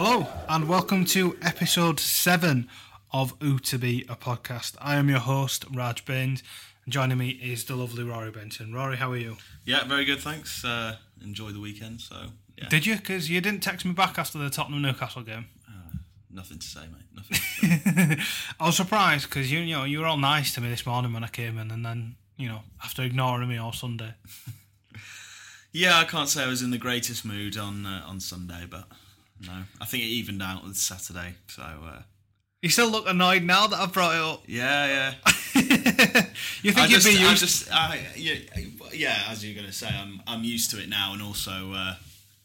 Hello, and welcome to episode seven of Ooh to Be a podcast. I am your host, Raj Baines, and joining me is the lovely Rory Benton. Rory, how are you? Yeah, very good, thanks. Uh, enjoy the weekend, so yeah. Did you? Because you didn't text me back after the Tottenham Newcastle game. Nothing to say, mate. Nothing. Say. I was surprised because you, you know you were all nice to me this morning when I came in, and then you know after ignoring me all Sunday. yeah, I can't say I was in the greatest mood on uh, on Sunday, but no, I think it evened out on Saturday. So uh, You still look annoyed now that I've brought it up. yeah, yeah. you think I you'd just, be I used? just, I, yeah, yeah. As you're going to say, I'm I'm used to it now, and also, uh,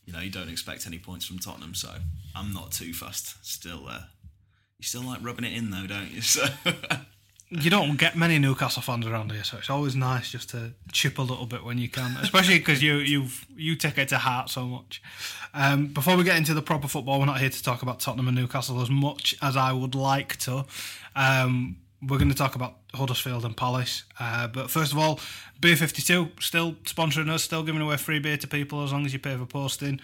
you know, you don't expect any points from Tottenham, so I'm not too fussed. Still, uh, you still like rubbing it in though, don't you? So. You don't get many Newcastle fans around here, so it's always nice just to chip a little bit when you can, especially because you you you take it to heart so much. Um, before we get into the proper football, we're not here to talk about Tottenham and Newcastle as much as I would like to. Um, we're going to talk about Huddersfield and Palace, uh, but first of all, Beer Fifty Two still sponsoring us, still giving away free beer to people as long as you pay for posting.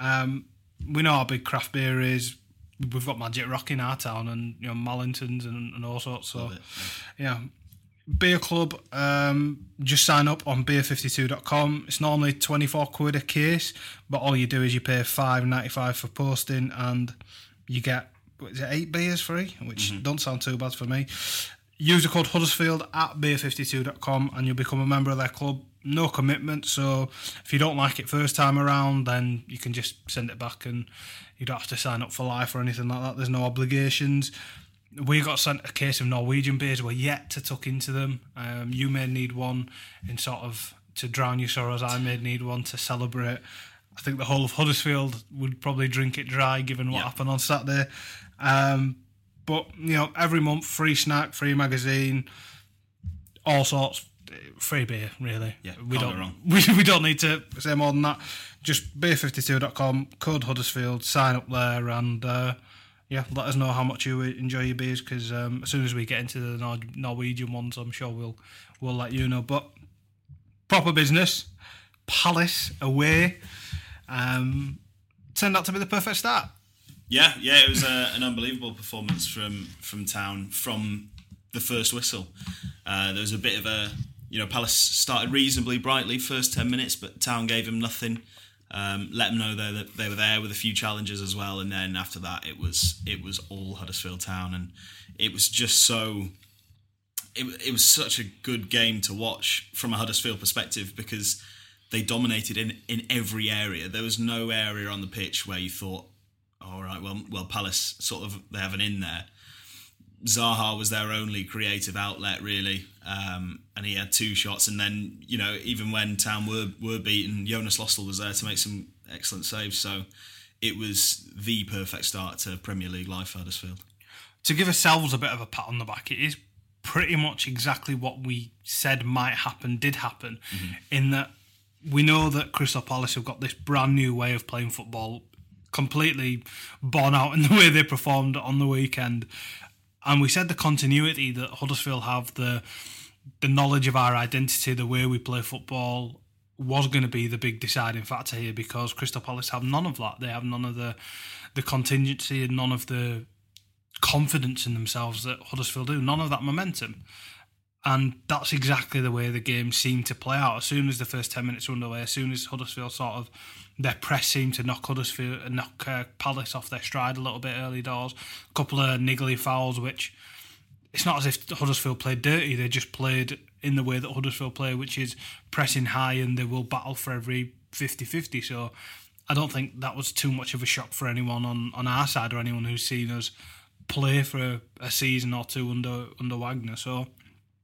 Um, we know how big craft beer is. We've got Magic Rock in our town, and you know Mallinsons and, and all sorts. So, it, yeah. Beer Club, um, just sign up on beer52.com. It's normally 24 quid a case, but all you do is you pay five ninety five for posting and you get, what is it, eight beers free, which don't sound too bad for me. Use the code Huddersfield at beer52.com and you'll become a member of their club. No commitment, so if you don't like it first time around, then you can just send it back and you don't have to sign up for life or anything like that. There's no obligations we got sent a case of Norwegian beers. We're yet to tuck into them. Um, you may need one in sort of to drown your sorrows. I may need one to celebrate. I think the whole of Huddersfield would probably drink it dry, given what Yeah. happened on Saturday. Um, but you know, every month, free snack, free magazine, all sorts, free beer. Really, Yeah, we don't. We, we don't need to say more than that. Just beer52.com, code Huddersfield, sign up there, and uh, yeah, let us know how much you enjoy your beers because um, as soon as we get into the Nor- Norwegian ones, I'm sure we'll we'll let you know. But proper business, Palace away, um, turned out to be the perfect start. Yeah, yeah, it was a, an unbelievable performance from from Town from the first whistle. Uh, there was a bit of a, you know, Palace started reasonably brightly first ten minutes, but Town gave him nothing. Um, let them know that they were there with a few challenges as well, and then after that, it was it was all Huddersfield Town, and it was just so. It, it was such a good game to watch from a Huddersfield perspective because they dominated in in every area. There was no area on the pitch where you thought, all right, well, well, Palace sort of they have an in there. Zaha was their only creative outlet, really, um, and he had two shots. And then, you know, even when Town were were beaten, Jonas Lössl was there to make some excellent saves. So it was the perfect start to Premier League life for Huddersfield. to give ourselves a bit of a pat on the back, it is pretty much exactly what we said might happen, did happen, in that we know that Crystal Palace have got this brand new way of playing football, completely borne out in the way they performed on the weekend. And we said the continuity that Huddersfield have, the the knowledge of our identity, the way we play football, was going to be the big deciding factor here because Crystal Palace have none of that. They have none of the the contingency and none of the confidence in themselves that Huddersfield do. None of that momentum. And that's exactly the way the game seemed to play out. As soon as the first 10 minutes were underway, as soon as Huddersfield sort of, their press seemed to knock Huddersfield knock uh, Palace off their stride a little bit early doors. A couple of niggly fouls, which it's not as if Huddersfield played dirty. They just played in the way that Huddersfield play, which is pressing high and they will battle for every 50 50. So I don't think that was too much of a shock for anyone on, on our side or anyone who's seen us play for a, a season or two under under Wagner. So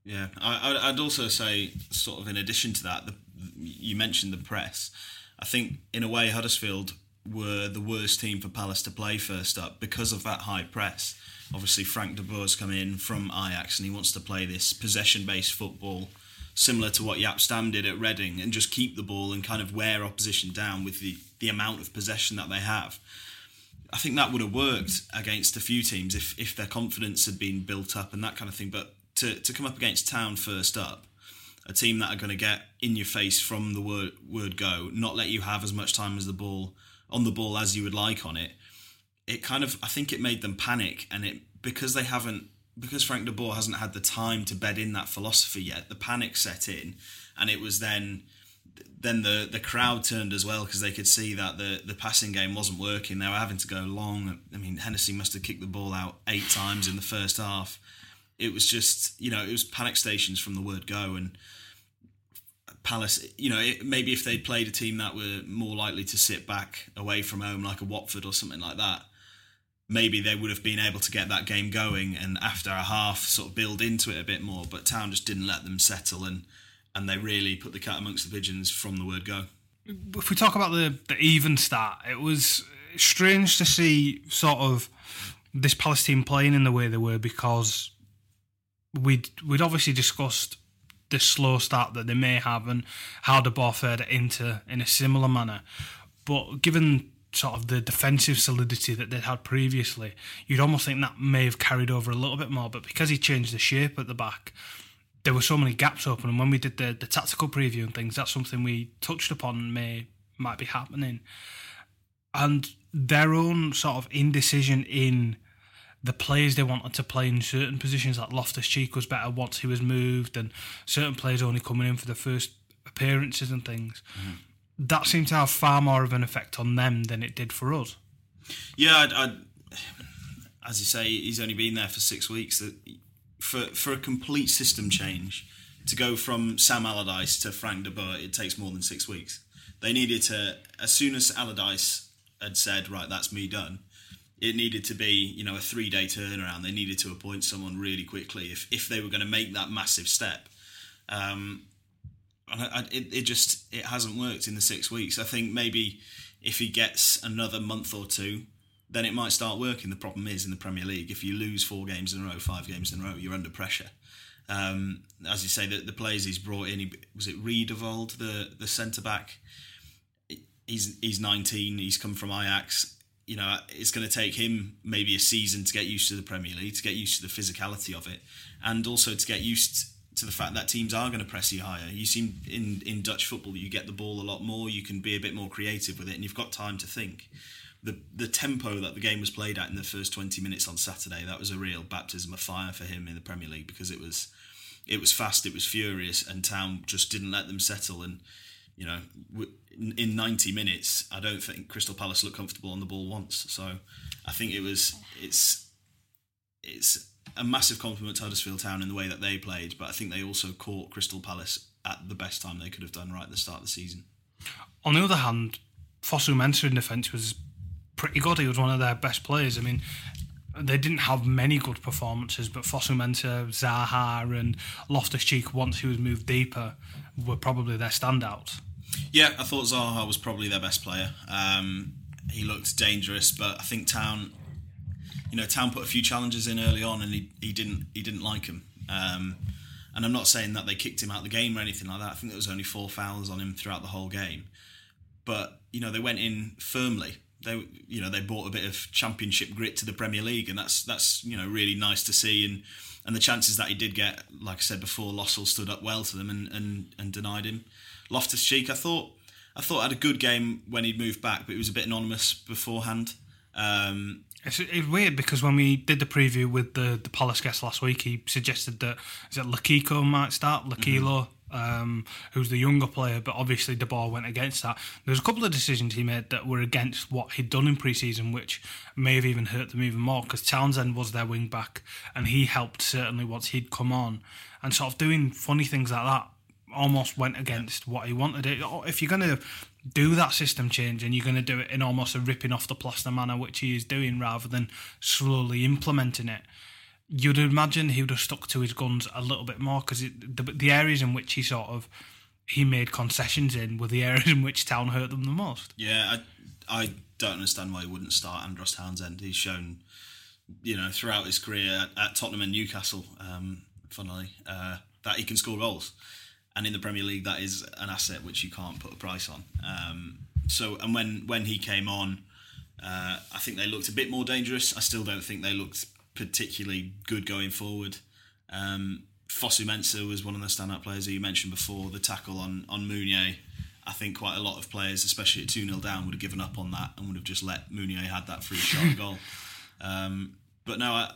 Yeah, I, would also say, sort of in addition to that, the, you mentioned the press. I think, in a way, Huddersfield were the worst team for Palace to play first up because of that high press. Obviously, Frank de Boer's come in from Ajax and he wants to play this possession based football similar to what Jaap Stam did at Reading and just keep the ball and kind of wear opposition down with the, the amount of possession that they have. I think that would have worked against a few teams if, if their confidence had been built up and that kind of thing. But to, to come up against Town first up, a team that are going to get in your face from the word, word go, not let you have as much time as the ball on the ball as you would like on it, it kind of I think it made them panic and it because they haven't because Frank de Boer hasn't had the time to bed in that philosophy yet, the panic set in, and it was then then the the crowd turned as well because they could see that the the passing game wasn't working. They were having to go long. I mean, Hennessy must have kicked the ball out eight times in the first half. It was just you know it was panic stations from the word go and. Palace, you know, it, maybe if they'd played a team that were more likely to sit back away from home, like a Watford or something like that, maybe they would have been able to get that game going and after a half sort of build into it a bit more. But Town just didn't let them settle and and they really put the cat amongst the pigeons from the word go. If we talk about the, the even start, it was strange to see sort of this Palace team playing in the way they were because we'd we'd obviously discussed the slow start that they may have and how De Boer fared into in a similar manner. But given sort of the defensive solidity that they'd had previously, you'd almost think that may have carried over a little bit more. But because he changed the shape at the back, there were so many gaps open. And when we did the, the tactical preview and things, that's something we touched upon may might be happening. And their own sort of indecision in the players they wanted to play in certain positions, like Loftus Cheek was better once he was moved, and certain players only coming in for the first appearances and things. Mm that seemed to have far more of an effect on them than it did for us. Yeah, I'd, I'd, as you say, he's only been there for six weeks. For for a complete system change, to go from Sam Allardyce to Frank de Boer, it takes more than six weeks. They needed to, as soon as Allardyce had said, right, that's me done. It needed to be, you know, a three-day turnaround. They needed to appoint someone really quickly if if they were going to make that massive step. Um, and I, I, it, it just it hasn't worked in the six weeks. I think maybe if he gets another month or two, then it might start working. The problem is in the Premier League, if you lose four games in a row, five games in a row, you're under pressure. Um, as you say, the, the players he's brought in, he, was it Riedewald, the the centre back? He's he's 19. He's come from Ajax. You know, it's going to take him maybe a season to get used to the Premier League, to get used to the physicality of it, and also to get used to the fact that teams are going to press you higher. You seem in in Dutch football, you get the ball a lot more. You can be a bit more creative with it, and you've got time to think. The the tempo that the game was played at in the first twenty minutes on Saturday that was a real baptism of fire for him in the Premier League because it was it was fast, it was furious, and Town just didn't let them settle. And you know, in ninety minutes, I don't think Crystal Palace looked comfortable on the ball once. So I think it was it's it's a massive compliment to Huddersfield Town in the way that they played, but I think they also caught Crystal Palace at the best time they could have done right at the start of the season. On the other hand, Fosu Mensah in defence was pretty good. He was one of their best players. I mean, they didn't have many good performances, but Fosu Mensah, Zaha, and Loftus Cheek, once he was moved deeper, were probably their standouts. Yeah, I thought Zaha was probably their best player. Um, he looked dangerous, but I think Town you know, Town put a few challenges in early on, and he, he didn't he didn't like him. Um, and I'm not saying that they kicked him out of the game or anything like that. I think there was only four fouls on him throughout the whole game. But you know, they went in firmly. They you know they brought a bit of championship grit to the Premier League, and that's that's you know really nice to see. And and the chances that he did get, like I said before, Lössl stood up well to them and and, and denied him. Loftus Cheek, I thought I thought had a good game when he moved back, but he was a bit anonymous beforehand. Um, it's, it's, weird because when we did the preview with the, the Palace guest last week, he suggested that is it Lakiko might start, Lakilo, mm-hmm. um, who's the younger player, but obviously De Boer went against that. There's a couple of decisions he made that were against what he'd done in pre-season, which may have even hurt them even more because Townsend was their wing back and he helped certainly once he'd come on and sort of doing funny things like that almost went against what he wanted. It if you're going to do that system change and you're going to do it in almost a ripping off the plaster manner, which he is doing, rather than slowly implementing it. you'd imagine he would have stuck to his guns a little bit more because the, the areas in which he sort of he made concessions in were the areas in which Town hurt them the most. Yeah, I, I don't understand why he wouldn't start Andros Townsend. He's shown, you know, throughout his career at, at Tottenham and Newcastle, um, funnily, uh, that he can score goals. And in the Premier League, that is an asset which you can't put a price on. Um, so, and when, when he came on, uh, I think they looked a bit more dangerous. I still don't think they looked particularly good going forward. Um, Fosu Mensah was one of the standout players that you mentioned before. The tackle on on Mounié, I think quite a lot of players, especially at 2 0 down, would have given up on that and would have just let Mounié had that free shot goal. Um, but no, I,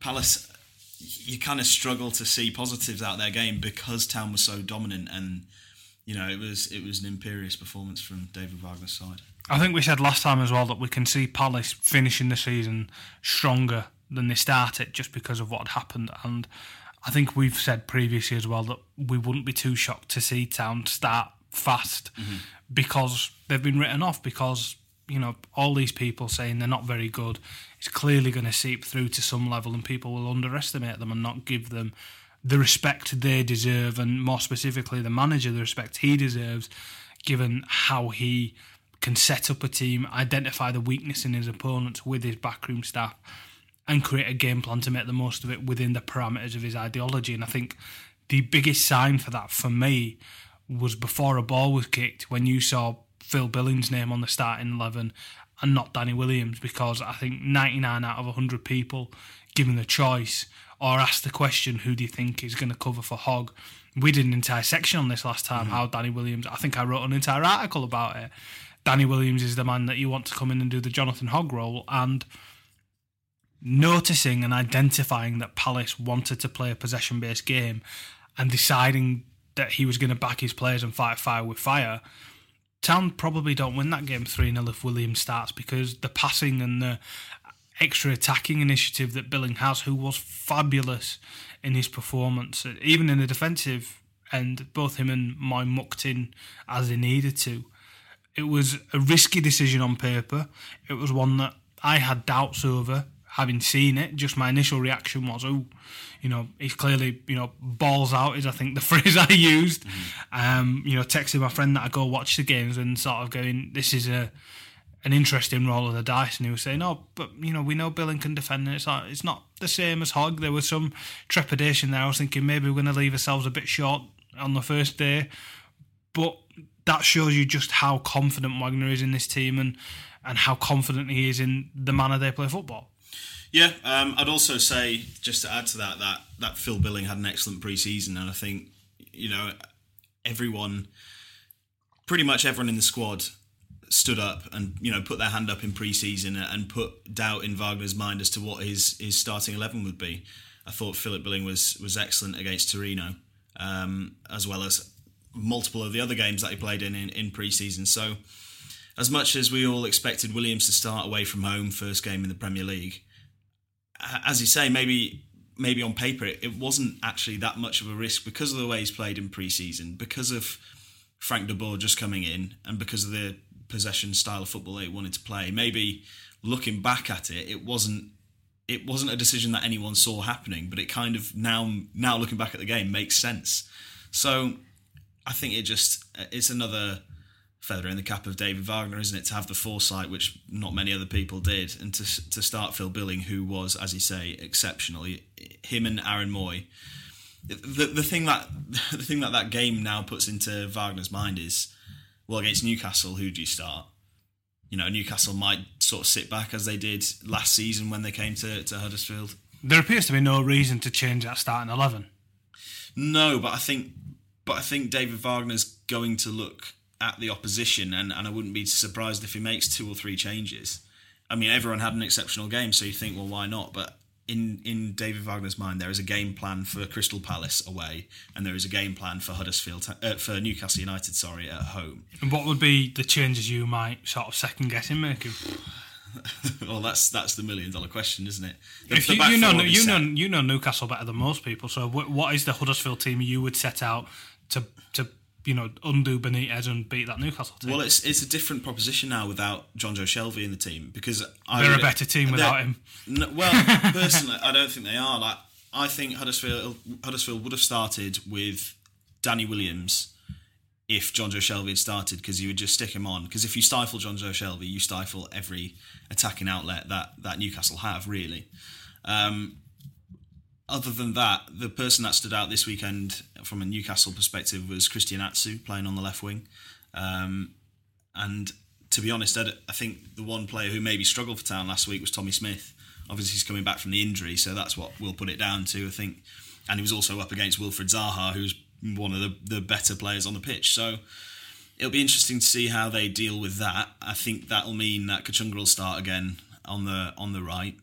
Palace, you kind of struggle to see positives out their game because Town was so dominant and you know it was it was an imperious performance from David Wagner's side. I think we said last time as well that we can see Palace finishing the season stronger than they started just because of what had happened. And I think we've said previously as well that we wouldn't be too shocked to see Town start fast mm-hmm. because they've been written off because you know all these people saying they're not very good it's clearly going to seep through to some level and people will underestimate them and not give them the respect they deserve and more specifically the manager the respect he deserves given how he can set up a team, identify the weakness in his opponents with his backroom staff, and create a game plan to make the most of it within the parameters of his ideology. And I think the biggest sign for that for me was before a ball was kicked when you saw Phil Billings' name on the starting 11 and not Danny Williams because I think 99 out of 100 people given the choice or asked the question who do you think is going to cover for Hogg we did an entire section on this last time mm-hmm. how Danny Williams I think I wrote an entire article about it Danny Williams is the man that you want to come in and do the Jonathan Hogg role. And noticing and identifying that Palace wanted to play a possession based game and deciding that he was going to back his players and fight fire with fire. Town probably don't win that game 3 0 if Williams starts because the passing and the extra attacking initiative that Billing has, who was fabulous in his performance, even in the defensive end, both him and Mooy mucked in as they needed to. It was a risky decision on paper. It was one that I had doubts over, having seen it. Just my initial reaction was, oh, you know, he's clearly, you know, balls out is I think the phrase I used. Mm. Um, you know, texting my friend that I go watch the games and sort of going, this is a an interesting roll of the dice, and he was saying, "Oh, but you know, we know Billing can defend, and it's not, it's not the same as Hogg." There was some trepidation there. I was thinking maybe we're going to leave ourselves a bit short on the first day, but that shows you just how confident Wagner is in this team and and how confident he is in the manner they play football. Yeah, um, I'd also say just to add to that that that Phil Billing had an excellent pre-season, and I think you know everyone, pretty much everyone in the squad stood up and you know put their hand up in pre-season and put doubt in Wagner's mind as to what his his starting eleven would be. I thought Philip Billing was was excellent against Torino, um, as well as multiple of the other games that he played in in, in pre-season. So, as much as we all expected Williams to start away from home first game in the Premier League, as you say, maybe maybe on paper it, it wasn't actually that much of a risk because of the way he's played in pre-season, because of Frank de Boer just coming in, and because of the possession style of football they wanted to play. Maybe looking back at it, it wasn't it wasn't a decision that anyone saw happening, but it kind of now now looking back at the game makes sense. So I think it just it's another feather in the cap of David Wagner, isn't it, to have the foresight which not many other people did, and to to start Phil Billing, who was, as you say, exceptional. Him and Aaron Mooy. The the thing that the thing that that game now puts into Wagner's mind is, well, against Newcastle, who do you start? You know, Newcastle might sort of sit back as they did last season when they came to, to Huddersfield. There appears to be no reason to change that starting eleven. No, but I think but I think David Wagner's going to look at the opposition, and, and I wouldn't be surprised if he makes two or three changes. I mean, everyone had an exceptional game, so you think, well, why not? But in in David Wagner's mind, there is a game plan for Crystal Palace away, and there is a game plan for Huddersfield uh, for Newcastle United, sorry, at home. And what would be the changes you might sort of second guess in making? well, that's that's the million dollar question, isn't it? The, if you, you know you know you know Newcastle better than most people, so what is the Huddersfield team you would set out to to you know, undo Benitez and beat that Newcastle team. Well, it's it's a different proposition now without Jonjo Shelvey in the team because I They're a better team without him. No, well, personally, I don't think they are. Like, I think Huddersfield Huddersfield would have started with Danny Williams if Jonjo Shelvey had started because you would just stick him on. Because if you stifle Jonjo Shelvey, you stifle every attacking outlet that that Newcastle have really. Um, other than that, the person that stood out this weekend from a Newcastle perspective was Christian Atsu playing on the left wing. Um, and to be honest, I, I think the one player who maybe struggled for Town last week was Tommy Smith. Obviously, he's coming back from the injury, so that's what we'll put it down to, I think. And he was also up against Wilfried Zaha, who's one of the, the better players on the pitch. So it'll be interesting to see how they deal with that. I think that'll mean that Kachunga will start again on the on the right.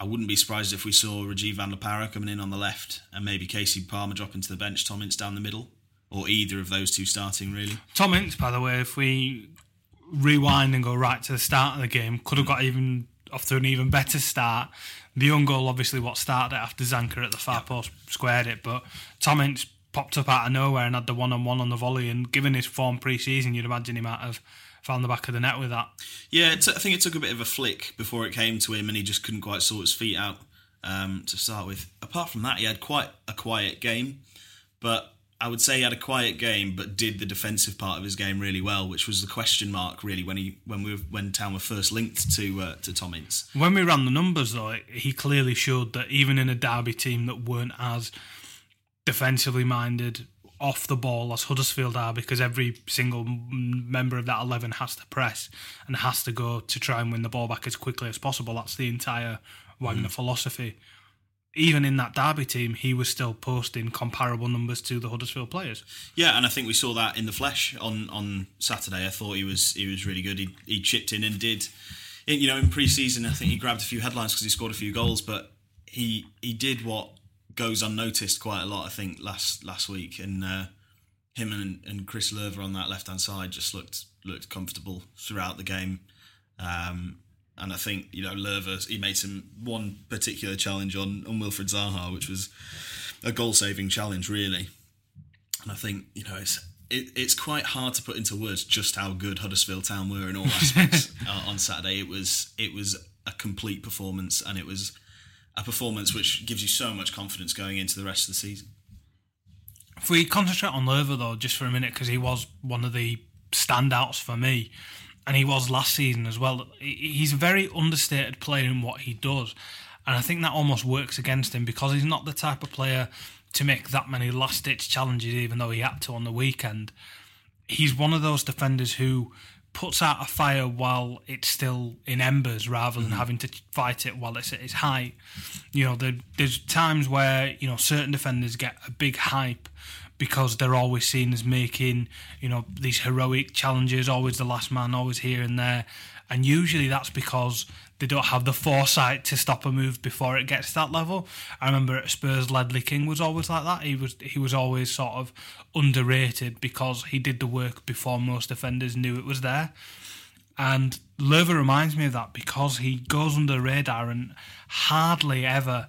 I wouldn't be surprised if we saw Rajiv Van La Parra coming in on the left and maybe Kasey Palmer dropping to the bench, Tom Ince down the middle, or either of those two starting really. Tom Ince, by the way, if we rewind and go right to the start of the game, could have got even off to an even better start. The own goal, obviously, what started it after Zanka at the far post squared it, but Tom Ince popped up out of nowhere and had the one on one on the volley. And given his form pre season, you'd imagine he might have found the back of the net with that. Yeah, t- I think it took a bit of a flick before it came to him, and he just couldn't quite sort his feet out um, to start with. Apart from that, he had quite a quiet game, but I would say he had a quiet game, but did the defensive part of his game really well, which was the question mark really when he when we were, when Town were first linked to uh, to Tom Ince. When we ran the numbers, though, he clearly showed that even in a Derby team that weren't as defensively minded off the ball as Huddersfield are, because every single member of that 11 has to press and has to go to try and win the ball back as quickly as possible. That's the entire Wagner mm. philosophy. Even in that Derby team, he was still posting comparable numbers to the Huddersfield players. Yeah, and I think we saw that in the flesh on, on Saturday. I thought he was he was really good. He, he chipped in and did, you know, in pre-season. I think he grabbed a few headlines because he scored a few goals, but he he did what goes unnoticed quite a lot. I think last last week, and uh, him and, and Chris Löwe on that left hand side just looked looked comfortable throughout the game. Um, and I think you know Lerver he made some one particular challenge on on Wilfried Zaha, which was a goal saving challenge really. And I think you know it's it, it's quite hard to put into words just how good Huddersfield Town were in all aspects uh, on Saturday. It was it was a complete performance, and it was a performance which gives you so much confidence going into the rest of the season. If we concentrate on Löwe though, just for a minute, because he was one of the standouts for me, and he was last season as well. He's a very understated player in what he does, and I think that almost works against him because he's not the type of player to make that many last ditch challenges, even though he had to on the weekend. He's one of those defenders who puts out a fire while it's still in embers rather than mm-hmm. having to fight it while it's at its height. You know, there, there's times where, you know, certain defenders get a big hype because they're always seen as making, you know, these heroic challenges, always the last man, always here and there. And usually that's because they don't have the foresight to stop a move before it gets to that level. I remember at Spurs, Ledley King was always like that. He was he was always sort of underrated because he did the work before most defenders knew it was there. And Löwe reminds me of that because he goes under radar and hardly ever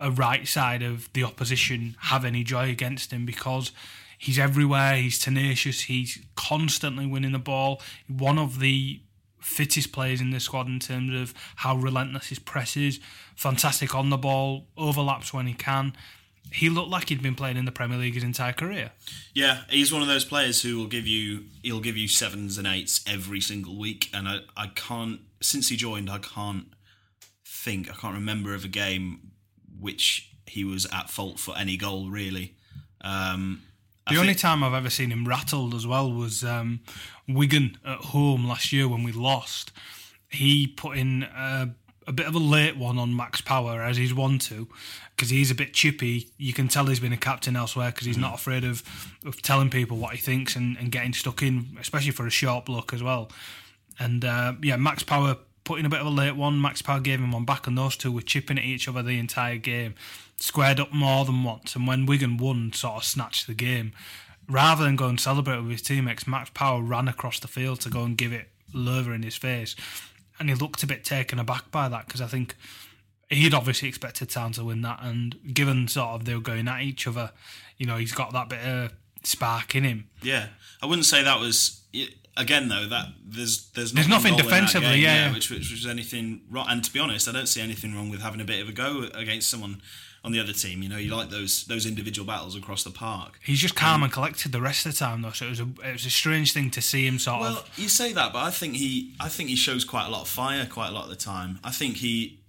a right side of the opposition have any joy against him because he's everywhere, he's tenacious, he's constantly winning the ball. One of the fittest players in the squad in terms of how relentless his press is, fantastic on the ball, overlaps when he can. He looked like he'd been playing in the Premier League his entire career. Yeah, he's one of those players who will give you he'll give you sevens and eights every single week, and I, I can't since he joined I can't think I can't remember of a game which he was at fault for any goal really. Um, The only time I've ever seen him rattled as well was um, Wigan at home last year when we lost. He put in a, a bit of a late one on Max Power as he's one to because he's a bit chippy. You can tell he's been a captain elsewhere because he's not afraid of, of telling people what he thinks and, and getting stuck in, especially for a short look as well. And uh, yeah, Max Power put in a bit of a late one. Max Power gave him one back, and those two were chipping at each other the entire game. Squared up more than once, and when Wigan won, sort of snatched the game. Rather than go and celebrate with his teammates, Max Power ran across the field to go and give it Löwe in his face, and he looked a bit taken aback by that because I think he'd obviously expected Town to win that, and given sort of they were going at each other, you know, he's got that bit of spark in him. Yeah, I wouldn't say that was again though that there's there's, there's nothing defensively, game, yeah, yeah, which which was anything wrong. And to be honest, I don't see anything wrong with having a bit of a go against someone on the other team. You know, you like those those individual battles across the park. He's just calm um, and collected the rest of the time, though. So it was a it was a strange thing to see him sort well, of. Well, you say that, but I think he I think he shows quite a lot of fire quite a lot of the time. I think he,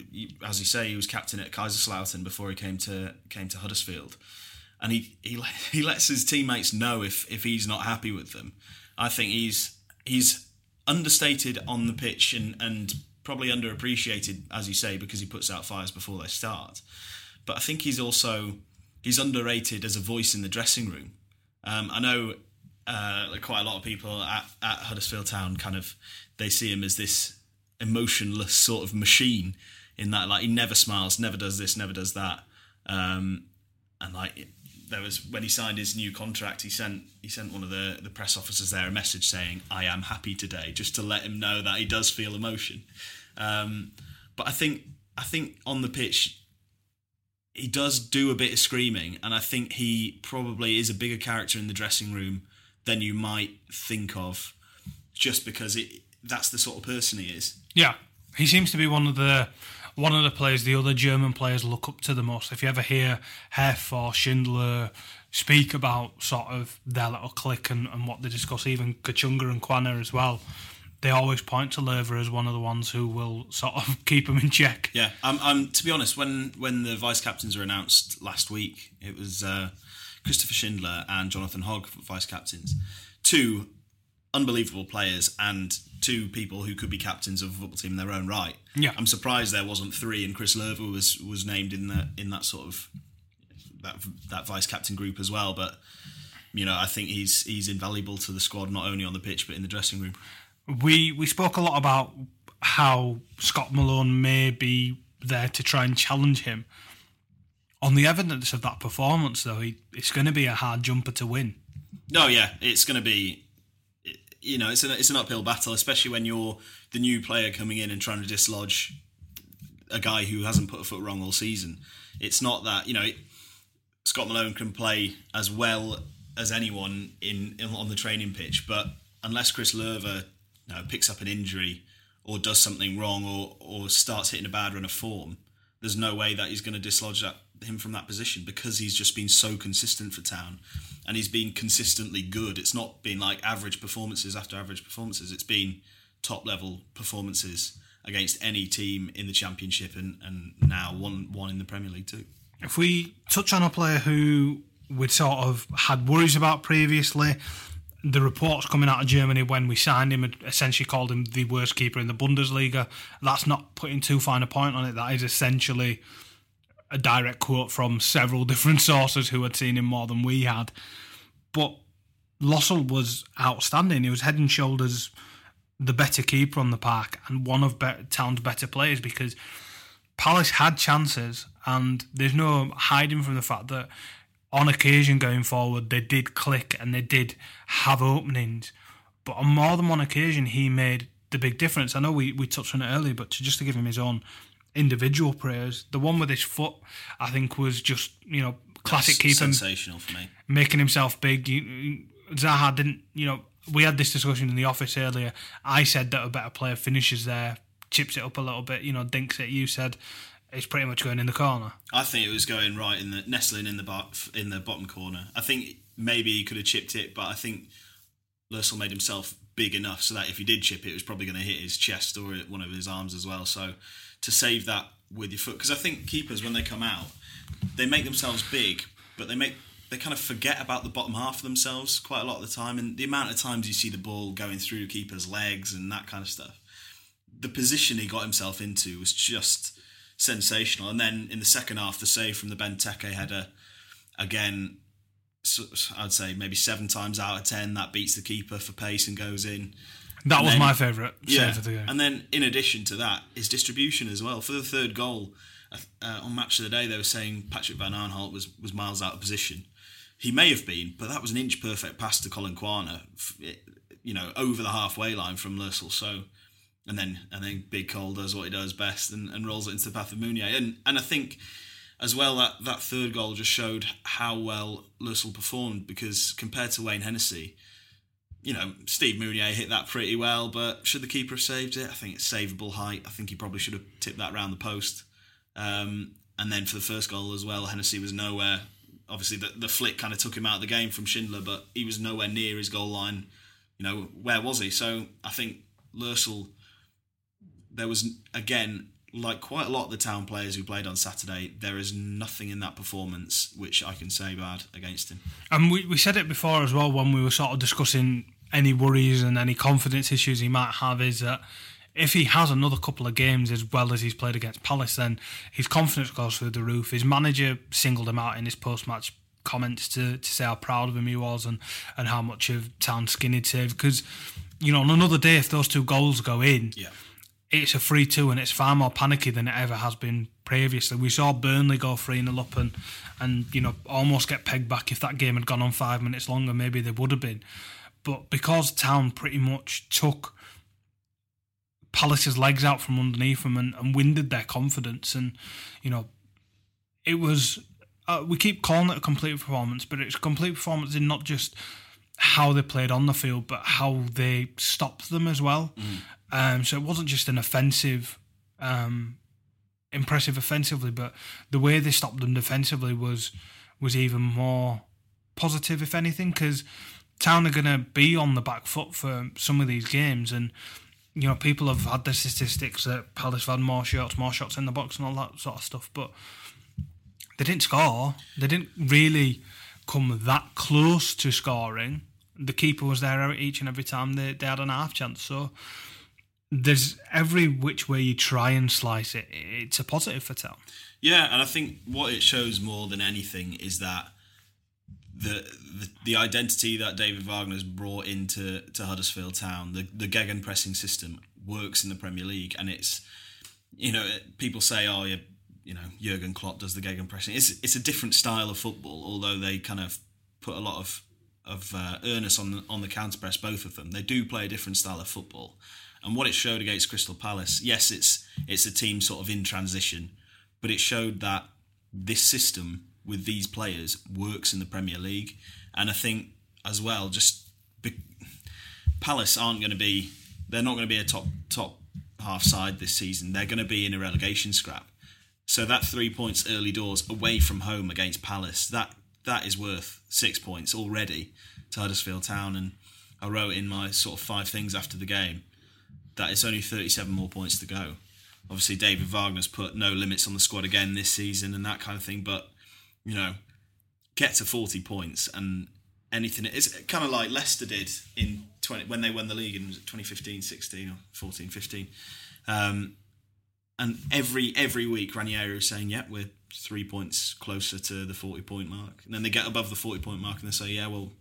as you say, he was captain at Kaiserslautern before he came to came to Huddersfield, and he he he lets his teammates know if if he's not happy with them. I think he's he's understated on the pitch and and probably underappreciated, as you say, because he puts out fires before they start but I think he's also he's underrated as a voice in the dressing room. Um, I know uh, quite a lot of people at, at Huddersfield Town kind of they see him as this emotionless sort of machine in that like he never smiles, never does this, never does that, um, and like there was when he signed his new contract, he sent he sent one of the the press officers there a message saying I am happy today, just to let him know that he does feel emotion. Um, but I think I think on the pitch he does do a bit of screaming, and I think he probably is a bigger character in the dressing room than you might think of, just because it that's the sort of person he is. Yeah, he seems to be one of the one of the players the other German players look up to the most. If you ever hear Hef or Schindler speak about sort of their little clique and, and what they discuss, even Kachunga and Quaner as well, they always point to Löwe as one of the ones who will sort of keep him in check. Yeah, I'm, I'm to be honest, when when the vice captains were announced last week, it was uh, Christopher Schindler and Jonathan Hogg vice captains, two unbelievable players and two people who could be captains of a football team in their own right. Yeah, I'm surprised there wasn't three, and Chris Löwe was was named in the in that sort of that that vice captain group as well, but. You know, I think he's he's invaluable to the squad, not only on the pitch but in the dressing room we we spoke a lot about how Scott Malone may be there to try and challenge him. On the evidence of that performance, though, he, it's going to be a hard jumper to win. No, yeah, it's going to be. You know, it's an it's an uphill battle, especially when you're the new player coming in and trying to dislodge a guy who hasn't put a foot wrong all season. It's not that you know Scott Malone can play as well as anyone in, in on the training pitch, but unless Chris Löwe know, picks up an injury or does something wrong or, or starts hitting a bad run of form, there's no way that he's going to dislodge that, him from that position because he's just been so consistent for Town and he's been consistently good. It's not been like average performances after average performances, it's been top level performances against any team in the Championship and, and now one, one in the Premier League too. If we touch on a player who we'd sort of had worries about previously, the reports coming out of Germany when we signed him essentially called him the worst keeper in the Bundesliga. That's not putting too fine a point on it. That is essentially a direct quote from several different sources who had seen him more than we had. But Lössl was outstanding. He was head and shoulders the better keeper on the park and one of Town's better players because Palace had chances and there's no hiding from the fact that on occasion going forward, they did click and they did have openings. But on more than one occasion, he made the big difference. I know we, we touched on it earlier, but to, just to give him his own individual prayers, the one with his foot, I think, was just, you know, classic keeping. Sensational for me. Making himself big. Zaha didn't, you know, we had this discussion in the office earlier. I said that a better player finishes there, chips it up a little bit, you know, dinks it. You said it's pretty much going in the corner. I think it was going right in the nestling in the in the bottom corner. I think maybe he could have chipped it, but I think Lössl made himself big enough so that if he did chip it, it was probably going to hit his chest or one of his arms as well. So to save that with your foot, because I think keepers when they come out, they make themselves big, but they make they kind of forget about the bottom half of themselves quite a lot of the time, and the amount of times you see the ball going through keeper's legs and that kind of stuff. The position he got himself into was just sensational. And then in the second half, the save from the Benteke header, again, I'd say maybe seven times out of ten that beats the keeper for pace and goes in. That and was then, my favourite yeah, of the game. And then in addition to that, his distribution as well. For the third goal uh, on Match of the Day, they were saying Patrick Van Aanholt was, was miles out of position. He may have been, but that was an inch perfect pass to Collin Quaner, you know, over the halfway line from Lössl. So and then and then Big Cole does what he does best and, and rolls it into the path of Mounié. And and I think as well, that, that third goal just showed how well Lössl performed because compared to Wayne Hennessy, you know, Steve Mounié hit that pretty well, but should the keeper have saved it? I think it's savable height. I think he probably should have tipped that round the post. Um, and then for the first goal as well, Hennessy was nowhere. Obviously, the, the flick kind of took him out of the game from Schindler, but he was nowhere near his goal line. You know, where was he? So I think Lössl, there was, again, like quite a lot of the town players who played on Saturday, there is nothing in that performance which I can say bad against him. And we, we said it before as well when we were sort of discussing any worries and any confidence issues he might have is that if he has another couple of games as well as he's played against Palace, then his confidence goes through the roof. His manager singled him out in his post match comments to, to say how proud of him he was and, and how much of Town skin he'd saved. Because, you know, on another day, if those two goals go in, Yeah. It's a 3 2 and it's far more panicky than it ever has been previously. We saw Burnley go 3 0 up and, and, you know, almost get pegged back. If that game had gone on five minutes longer, maybe they would have been. But because Town pretty much took Palace's legs out from underneath them and, and winded their confidence, and, you know, it was. Uh, we keep calling it a complete performance, but it's a complete performance in not just how they played on the field, but how they stopped them as well. Um, so it wasn't just an offensive, um, impressive offensively, but the way they stopped them defensively was was even more positive, if anything, because Town are going to be on the back foot for some of these games, and you know people have had the statistics that Palace had more shots, more shots in the box, and all that sort of stuff, but they didn't score. They didn't really come that close to scoring. The keeper was there each and every time they, they had an half chance. So there's every which way you try and slice it, it's a positive for Town. Yeah, and I think what it shows more than anything is that the the, the identity that David Wagner has brought into to Huddersfield Town, the the Gegen pressing system works in the Premier League, and it's you know people say, oh, yeah, you know Jurgen Klopp does the Gegen pressing. It's it's a different style of football, although they kind of put a lot of of uh, earnest on the, on the counter press. Both of them, they do play a different style of football. And what it showed against Crystal Palace, yes, it's it's a team sort of in transition, but it showed that this system with these players works in the Premier League. And I think as well, just be, Palace aren't going to be, they're not going to be a top top half side this season. They're going to be in a relegation scrap. So that three points early doors away from home against Palace, that that is worth six points already to Huddersfield Town. And I wrote in my sort of five things after the game that it's only 37 more points to go. Obviously, David Wagner's put no limits on the squad again this season and that kind of thing. But you know, get to 40 points and anything. It's kind of like Leicester did in 20 when they won the league in 2015, 16 or 14, 15. Um, and every every week, Ranieri was saying, "Yep, we're three points closer to the 40 point mark." And then they get above the 40 point mark and they say, "Yeah, well."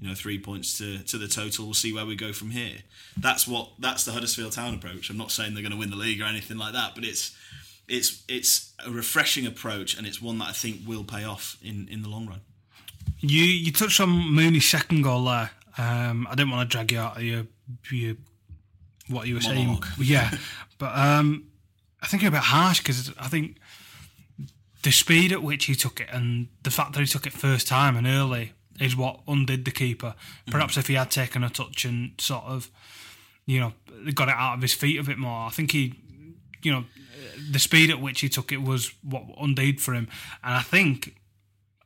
You know, three points to, to the total. We'll see where we go from here. That's what that's the Huddersfield Town approach. I'm not saying they're going to win the league or anything like that, but it's it's it's a refreshing approach and it's one that I think will pay off in, in the long run. You you touched on Mounié's second goal there. Um, I didn't want to drag you out of your, your what you were Monologue. saying. Yeah, but um, I think you're a bit harsh because I think the speed at which he took it and the fact that he took it first time and early is what undid the keeper. Perhaps if he had taken a touch and sort of, you know, got it out of his feet a bit more, I think he, you know, the speed at which he took it was what undid for him. And I think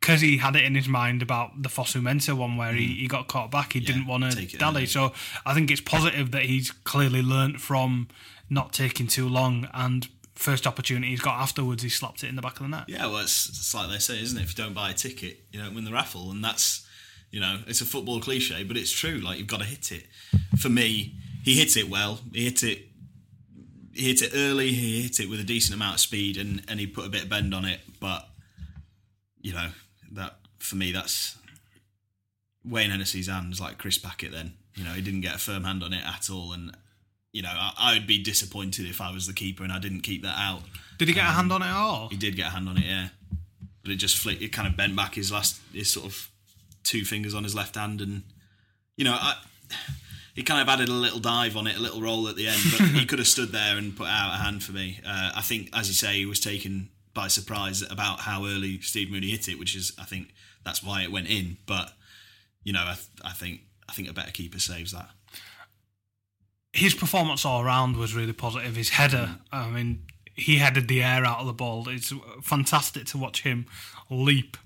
because he had it in his mind about the Fosu Mensah one where he, he got caught back, he didn't want to dally. So I think it's positive that he's clearly learnt from not taking too long and first opportunity he's got afterwards, he slapped it in the back of the net. Yeah, well, it's, it's like they say, isn't it? If you don't buy a ticket, you don't win the raffle, and that's you know, it's a football cliche, but it's true. Like you've got to hit it. For me, he hit it well. He hit it. He hit it early. He hit it with a decent amount of speed, and and he put a bit of bend on it. But you know that for me, that's Wayne Hennessy's hands like Chris Packett. Then you know he didn't get a firm hand on it at all, and you know I, I would be disappointed if I was the keeper and I didn't keep that out. Did he get a hand on it at all? He did get a hand on it, yeah. But it just flicked. It kind of bent back his last, his sort of two fingers on his left hand, and you know, I, he kind of added a little dive on it, a little roll at the end. But he could have stood there and put out a hand for me. Uh, I think, as you say, he was taken by surprise about how early Steve Mounié hit it, which is I think that's why it went in. But you know, I, I think I think a better keeper saves that. His performance all around was really positive. His header, I mean, he headed the air out of the ball. It's fantastic to watch him leap.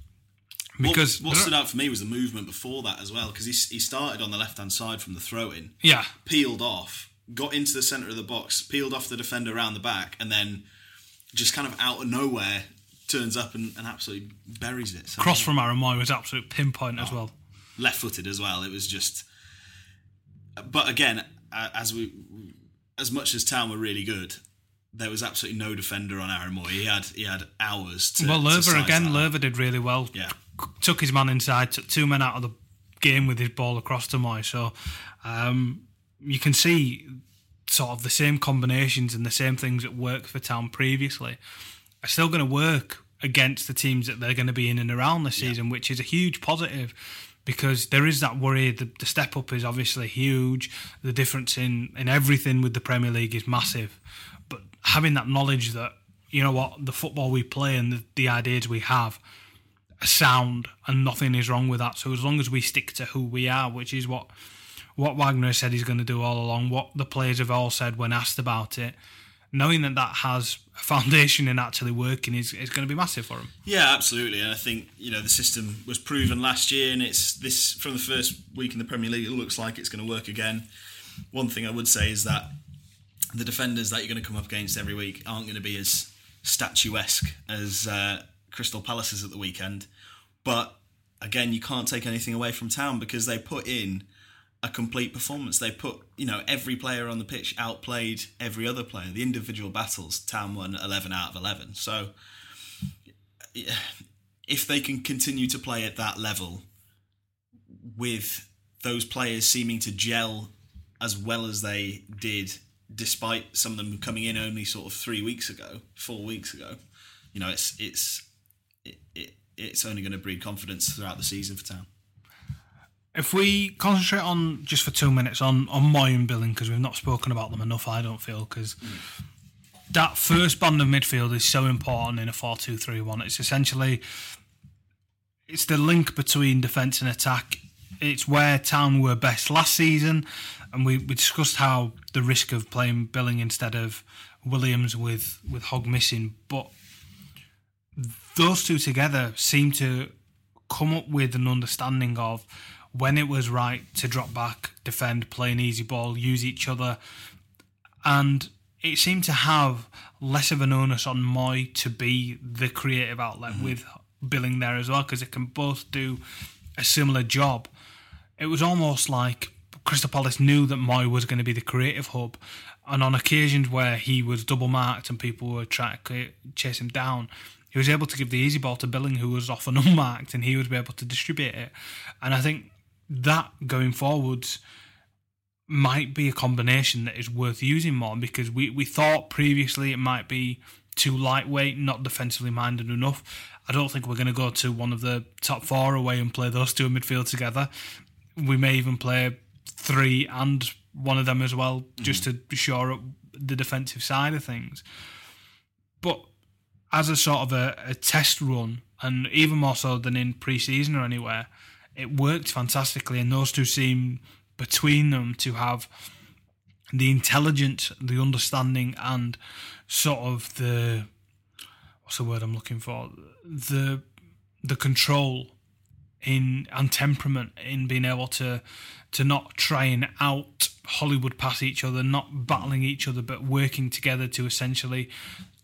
Because what, what stood out for me was the movement before that as well, because he, he started on the left hand side from the throw in, yeah, peeled off, got into the centre of the box, peeled off the defender around the back, and then just kind of out of nowhere turns up and, and absolutely buries it. So, cross from Aaron Mooy was absolute pinpoint as oh. well. left footed as well. It was just, but again, as we, as much as Town were really good, there was absolutely no defender on Aaron Mooy. He had he had hours. To, Well, Löwe again. Löwe did really well. Yeah. Took his man inside, took two men out of the game with his ball across to Mooy. So um, you can see sort of the same combinations and the same things that worked for Town previously are still going to work against the teams that they're going to be in and around this season, which is a huge positive because there is that worry. The, the step up is obviously huge. The difference in, in everything with the Premier League is massive. But having that knowledge that, you know what, the football we play and the, the ideas we have are sound and nothing is wrong with that. So as long as we stick to who we are, which is what what Wagner said he's going to do all along, what the players have all said when asked about it, knowing that that has a foundation in actually working is, is going to be massive for him. Yeah, absolutely. And I think you know the system was proven last year, and it's this from the first week in the Premier League. It looks like it's going to work again. One thing I would say is that the defenders that you're going to come up against every week aren't going to be as statuesque as uh, Crystal Palace's at the weekend. But again, you can't take anything away from Town because they put in a complete performance. They put, you know, every player on the pitch outplayed every other player. The individual battles, Town won 11 out of 11. So if they can continue to play at that level with those players seeming to gel as well as they did, despite some of them coming in only sort of three weeks ago, four weeks ago, you know, it's it's it, it, it's only going to breed confidence throughout the season for Town. If we concentrate on just for two minutes on on Mooy and Billing because we've not spoken about them enough, I don't feel because that first band of midfield is so important in a 4-2-3-1. It's essentially it's the link between defence and attack. It's where Town were best last season, and we, we discussed how the risk of playing Billing instead of Williams with with Hogg missing, but those two together seem to come up with an understanding of when it was right to drop back, defend, play an easy ball, use each other, and it seemed to have less of an onus on Mooy to be the creative outlet mm-hmm. with Billing there as well because it can both do a similar job. It was almost like Crystal Palace knew that Mooy was going to be the creative hub, and on occasions where he was double marked and people were trying to chase him down, he was able to give the easy ball to Billing, who was often unmarked, and he would be able to distribute it. And I think that going forwards might be a combination that is worth using more because we, we thought previously it might be too lightweight, not defensively minded enough. I don't think we're going to go to one of the top four away and play those two in midfield together. We may even play three and one of them as well, mm-hmm. just to shore up the defensive side of things. But as a sort of a, a test run, and even more so than in pre-season or anywhere, it worked fantastically, and those two seem between them to have the intelligence, the understanding, and sort of the what's the word I'm looking for? The the control in and temperament in being able to to not try and out Hollywood past each other, not battling each other, but working together to essentially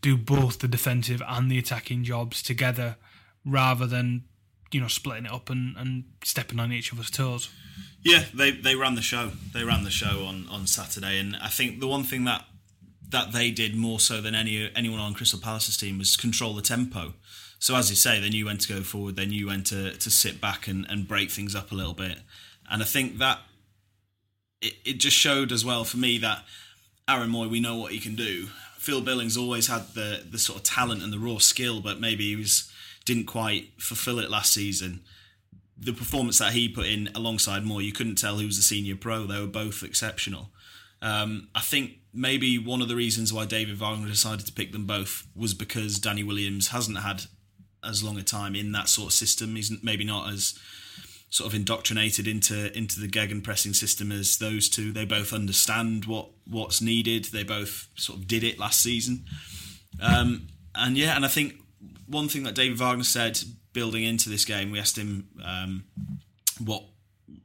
do both the defensive and the attacking jobs together, rather than you know splitting it up and, and stepping on each other's toes. Yeah, they they ran the show. They ran the show on, on Saturday, and I think the one thing that that they did more so than any anyone on Crystal Palace's team was control the tempo. So as you say, they knew when to go forward. They knew when to to sit back and, and break things up a little bit. And I think that it, it just showed as well for me that Aaron Mooy, we know what he can do. Phil Billings always had the the sort of talent and the raw skill, but maybe he was didn't quite fulfill it last season the performance that he put in alongside Mooy, you couldn't tell who was the senior pro. They were both exceptional. Um, I think maybe one of the reasons why David Wagner decided to pick them both was because Danny Williams hasn't had as long a time in that sort of system. He's maybe not as sort of indoctrinated into into the gegenpressing system as those two. They both understand what what's needed. They both sort of did it last season. Um, and yeah, and I think one thing that David Wagner said building into this game, we asked him um, what.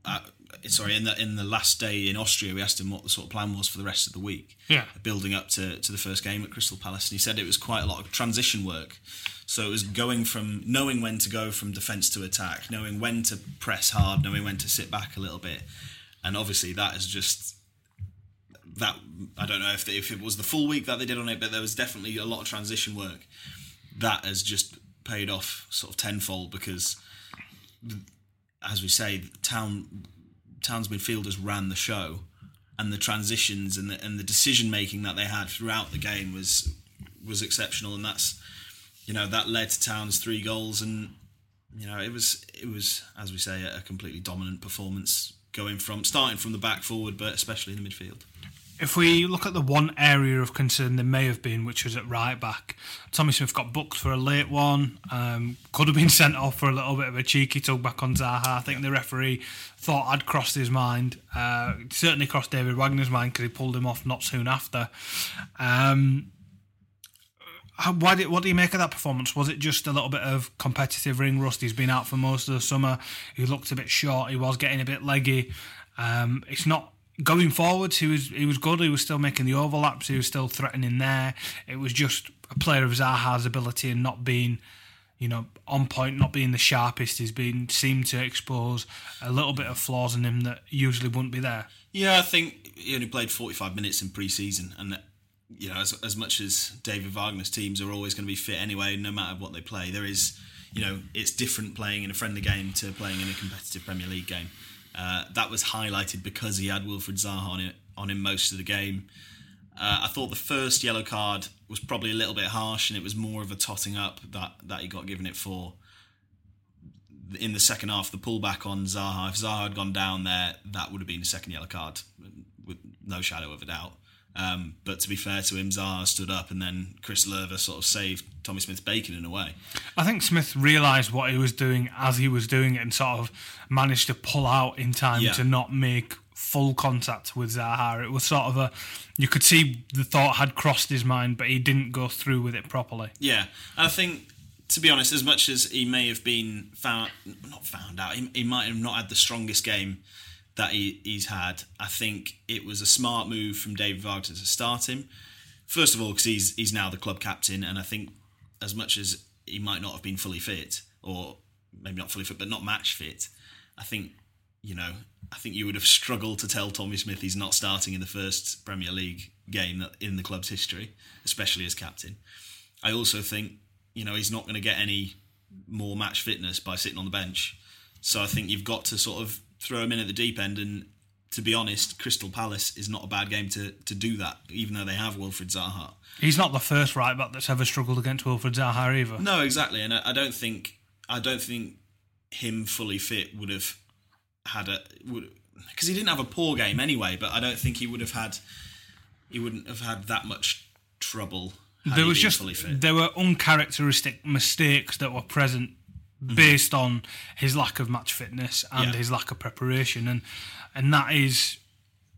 Uh, sorry, in the in the last day in Austria, we asked him what the sort of plan was for the rest of the week. Yeah. building up to to the first game at Crystal Palace, and he said it was quite a lot of transition work. So it was going from knowing when to go from defence to attack, knowing when to press hard, knowing when to sit back a little bit, and obviously that is just that. I don't know if the, if it was the full week that they did on it, but there was definitely a lot of transition work that has just paid off sort of tenfold because, as we say, town town's midfielders ran the show, and the transitions and the and the decision making that they had throughout the game was was exceptional, and that's you know that led to Town's three goals, and you know it was it was as we say a completely dominant performance going from starting from the back forward, but especially in the midfield. If we look at the one area of concern there may have been, which was at right back, Tommy Smith got booked for a late one. Um, could have been sent off for a little bit of a cheeky tug back on Zaha. I think the referee thought I'd crossed his mind. Uh, certainly crossed David Wagner's mind because he pulled him off not soon after. Um, how- did, what do you make of that performance? Was it just a little bit of competitive ring rust? He's been out for most of the summer. He looked a bit short. He was getting a bit leggy. Um, it's not going forwards. He was he was good. He was still making the overlaps. He was still threatening there. It was just a player of Zaha's ability and not being, you know, on point, not being the sharpest. He's been seemed to expose a little bit of flaws in him that usually wouldn't be there. Yeah, I think he only played 45 minutes in pre-season, and you know, as, as much as David Wagner's teams are always going to be fit anyway, no matter what they play, there is, you know, it's different playing in a friendly game to playing in a competitive Premier League game. Uh, that was highlighted because he had Wilfried Zaha on, it, on him most of the game. Uh, I thought the first yellow card was probably a little bit harsh, and it was more of a totting up that, that he got given it for. In the second half, the pullback on Zaha, if Zaha had gone down there, that would have been a second yellow card, with no shadow of a doubt. Um, but to be fair to him, Zaha stood up, and then Chris Löwe sort of saved Tommy Smith's bacon in a way. I think Smith realised what he was doing as he was doing it and sort of managed to pull out in time Yeah. to not make full contact with Zaha. It was sort of a, you could see the thought had crossed his mind, but he didn't go through with it properly. Yeah, I think to be honest, as much as he may have been found, not found out, he, he might have not had the strongest game that he, he's had. I think it was a smart move from David Wagner to start him. First of all, because he's he's now the club captain, and I think as much as he might not have been fully fit, or maybe not fully fit, but not match fit, I think you know, I think you would have struggled to tell Tommy Smith he's not starting in the first Premier League game in the club's history, especially as captain. I also think, you know, he's not going to get any more match fitness by sitting on the bench. So I think you've got to sort of throw him in at the deep end. And to be honest, Crystal Palace is not a bad game to, to do that, even though they have Wilfried Zaha. He's not the first right back that's ever struggled against Wilfried Zaha either. No, exactly, and I, I don't think I don't think him fully fit would have had a would because he didn't have a poor game anyway. But I don't think he would have had he wouldn't have had that much trouble. there he was just fully fit. there were uncharacteristic mistakes that were present based on his lack of match fitness and Yeah. his lack of preparation and and that is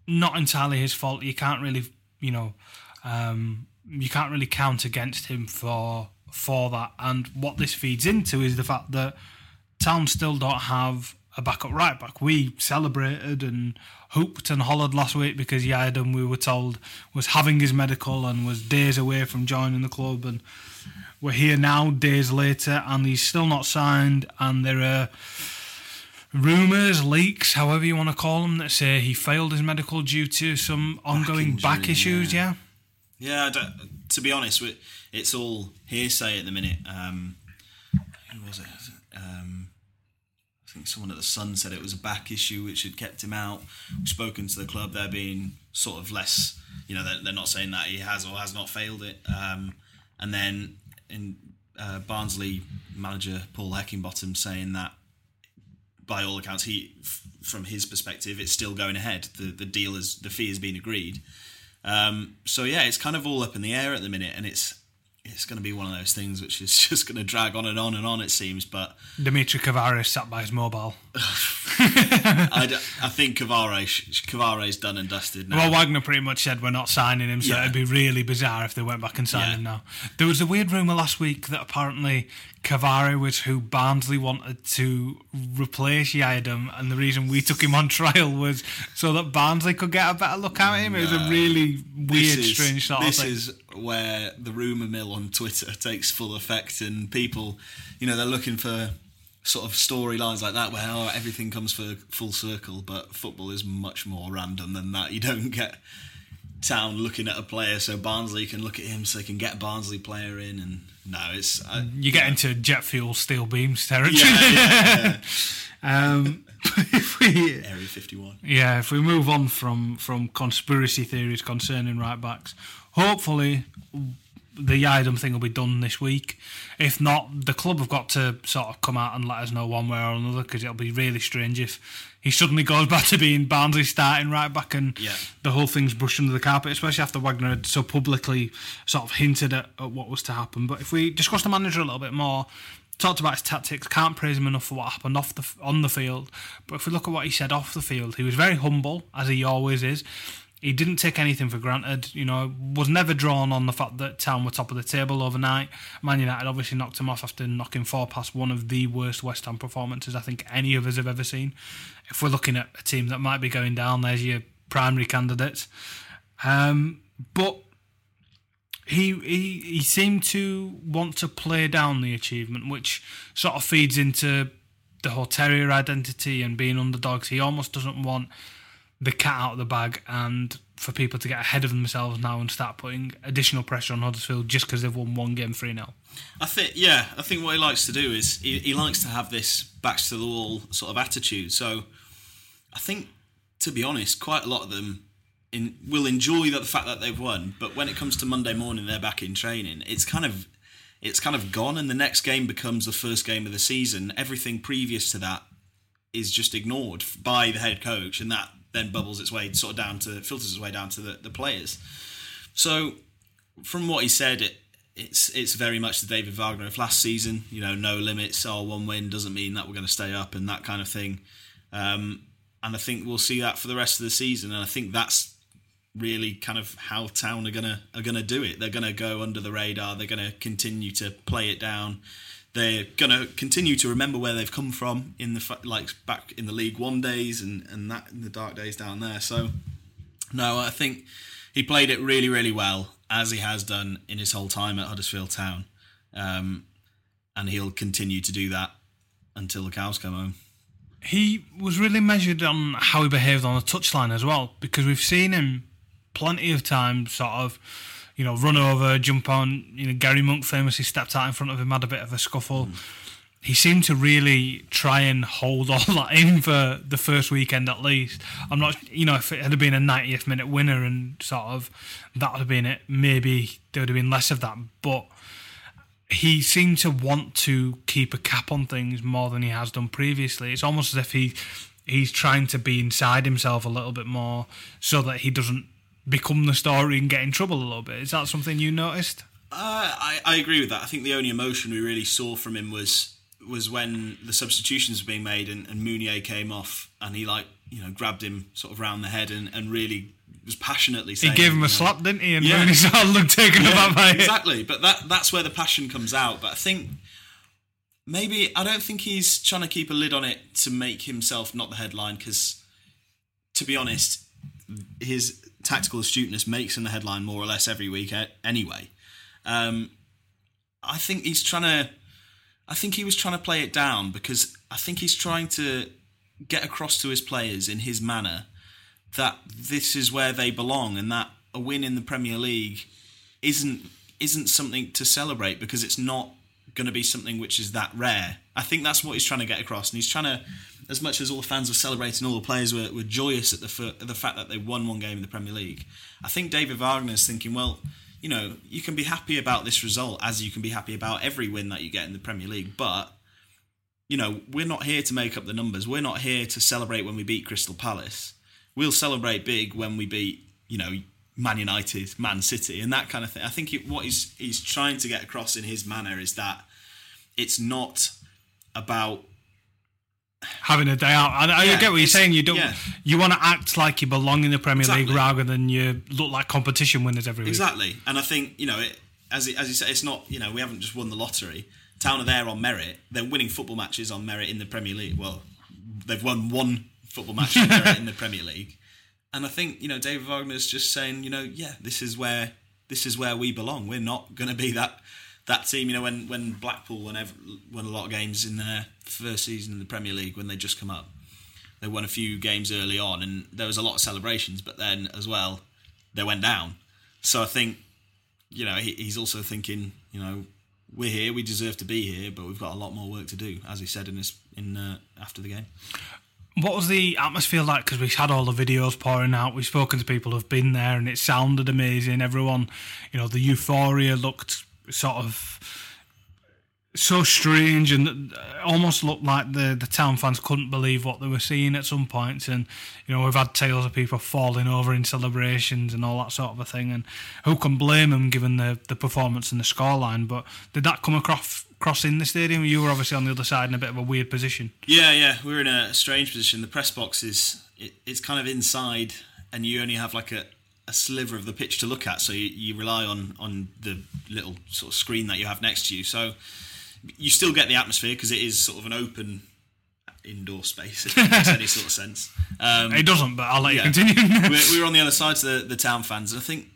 not entirely his fault you can't really you know um, you can't really count against him for for that and what this feeds into is the fact that Town still don't have a backup right back. We celebrated and hooped and hollered last week because Yiadom, we were told, was having his medical and was days away from joining the club. And we're here now, days later, and he's still not signed. And there are rumours, leaks, however you want to call them, that say he failed his medical due to some ongoing back injury, issues. yeah. Yeah. Yeah, I don't, to be honest, it's all hearsay at the minute. Um, who was it? Um, I think someone at the Sun said it was a back issue which had kept him out. We've spoken to the club; they're being sort of less, you know, they're, they're not saying that he has or has not failed it. Um, and then in uh, Barnsley manager Paul Heckingbottom saying that by all accounts, he f- from his perspective, it's still going ahead. The the deal is the fee has been agreed. Um, so yeah, it's kind of all up in the air at the minute, and it's it's going to be one of those things which is just going to drag on and on and on. It seems, but Dimitri Cavaré's sat by his mobile. I, d- I think Cavaré's Cavaré's done and dusted now. Well, Wagner pretty much said we're not signing him, so Yeah. it'd be really bizarre if they went back and signed Yeah. him now. There was a weird rumour last week that apparently Cavaré was who Barnsley wanted to replace Yiadom, and the reason we took him on trial was so that Barnsley could get a better look at him. It was a really weird, is- strange sort This of thing. is where the rumor mill on Twitter takes full effect, and people, you know, they're looking for sort of storylines like that where oh, everything comes for full circle, but football is much more random than that. You don't get Town looking at a player so Barnsley can look at him so they can get Barnsley player in, and no, it's I, you get into jet fuel steel beams territory. yeah, yeah, yeah. um, if we, Area Fifty One. Yeah, if we move on from from conspiracy theories concerning right backs, hopefully the Yiadom thing will be done this week. If not, the club have got to sort of come out and let us know one way or another because it'll be really strange if he suddenly goes back to being Barnsley starting right back and Yeah. the whole thing's brushed under the carpet, especially after Wagner had so publicly sort of hinted at, at what was to happen. But if we discuss the manager a little bit more, talked about his tactics, can't praise him enough for what happened off the on the field. But if we look at what he said off the field, he was very humble, as he always is. He didn't take anything for granted. You know, was never drawn on the fact that Town were top of the table overnight. Man United obviously knocked him off after knocking four past one of the worst West Ham performances I think any of us have ever seen. If we're looking at a team that might be going down, there's your primary candidates. Um, but he, he he seemed to want to play down the achievement, which sort of feeds into the whole terrier identity and being underdogs. He almost doesn't want the cat out of the bag and for people to get ahead of themselves now and start putting additional pressure on Huddersfield just because they've won one game 3 0. I think, yeah, I think what he likes to do is he, he likes to have this backs to the wall sort of attitude. So I think, to be honest, quite a lot of them in, will enjoy the fact that they've won. But when it comes to Monday morning, they're back in training. It's kind of it's kind of gone, and the next game becomes the first game of the season. Everything previous to that is just ignored by the head coach, and that then bubbles its way sort of down to filters its way down to the, the players. So from what he said, it, it's it's very much the David Wagner of last season. You know, no limits. Or one win doesn't mean that we're going to stay up and that kind of thing. Um, and I think we'll see that for the rest of the season. And I think that's really kind of how Town are gonna are gonna do it. They're gonna go under the radar. They're gonna continue to play it down. They're gonna continue to remember where they've come from in the like back in the League One days and and that in the dark days down there. So no, I think he played it really, really well, as he has done in his whole time at Huddersfield Town. Um, and he'll continue to do that until the cows come home. He was really measured on how he behaved on the touchline as well, because we've seen him plenty of times sort of, you know, run over, jump on. You know, Gary Monk famously stepped out in front of him, had a bit of a scuffle. Mm. He seemed to really try and hold all that in for the first weekend at least. I'm not, you know, if it had been a 90th minute winner and sort of that would have been it, maybe there would have been less of that. But he seemed to want to keep a cap on things more than he has done previously. It's almost as if he he's trying to be inside himself a little bit more so that he doesn't become the story and get in trouble a little bit. Is that something you noticed? Uh, I, I agree with that. I think the only emotion we really saw from him was was when the substitutions were being made and, and Mounié came off and he like you know grabbed him sort of round the head and, and really was passionately saying, He gave him you a know, slap, didn't he? And Yeah. Mounié sort of looked taken aback by it. exactly. But that that's where the passion comes out. But I think maybe I don't think he's trying to keep a lid on it to make himself not the headline because, to be honest, his tactical astuteness makes him the headline more or less every week anyway. Um, I think he's trying to. I think he was trying to play it down because I think he's trying to get across to his players in his manner that this is where they belong and that a win in the Premier League isn't isn't something to celebrate because it's not going to be something which is that rare. I think that's what he's trying to get across, and he's trying to, as much as all the fans were celebrating, all the players were, were joyous at the at the fact that they won one game in the Premier League. I think David Wagner's thinking, well, you know, you can be happy about this result as you can be happy about every win that you get in the Premier League, but you know, we're not here to make up the numbers. We're not here to celebrate when we beat Crystal Palace. We'll celebrate big when we beat, you know, Man United, Man City, and that kind of thing. I think it, what he's he's trying to get across in his manner is that it's not about having a day out. I Yeah, get what you're saying. You don't. yeah. You want to act like you belong in the Premier League rather than you look like competition winners every week. Exactly, and I think you know, it, as it, as you said, it's not you know we haven't just won the lottery. Town are there on merit. They're winning football matches on merit in the Premier League. Well, they've won one football match on merit in the Premier League, and I think you know David Wagner's just saying you know yeah this is where this is where we belong. We're not going to be that that team. You know when when Blackpool won, won a lot of games in their first season in the Premier League when they just come up. They won a few games early on, and there was a lot of celebrations. But then, as well, they went down. So I think, you know, he, he's also thinking, you know, we're here, we deserve to be here, but we've got a lot more work to do, as he said in his in uh, after the game. What was the atmosphere like? Because we've had all the videos pouring out. We've spoken to people who've been there, and it sounded amazing. Everyone, you know, the euphoria looked sort of so strange, and almost looked like the the town fans couldn't believe what they were seeing at some points. And you know, we've had tales of people falling over in celebrations and all that sort of a thing. And who can blame them given the the performance and the scoreline? But did that come across? Cross in the stadium, you were obviously on the other side in a bit of a weird position. Yeah, yeah, we're in a strange position. The press box is it, it's kind of inside, and you only have like a, a sliver of the pitch to look at, so you, you rely on on the little sort of screen that you have next to you. So you still get the atmosphere because it is sort of an open indoor space, if that makes any sort of sense. Um, It doesn't, but I'll let Yeah. you continue. we we were on the other side to the, the town fans, and I think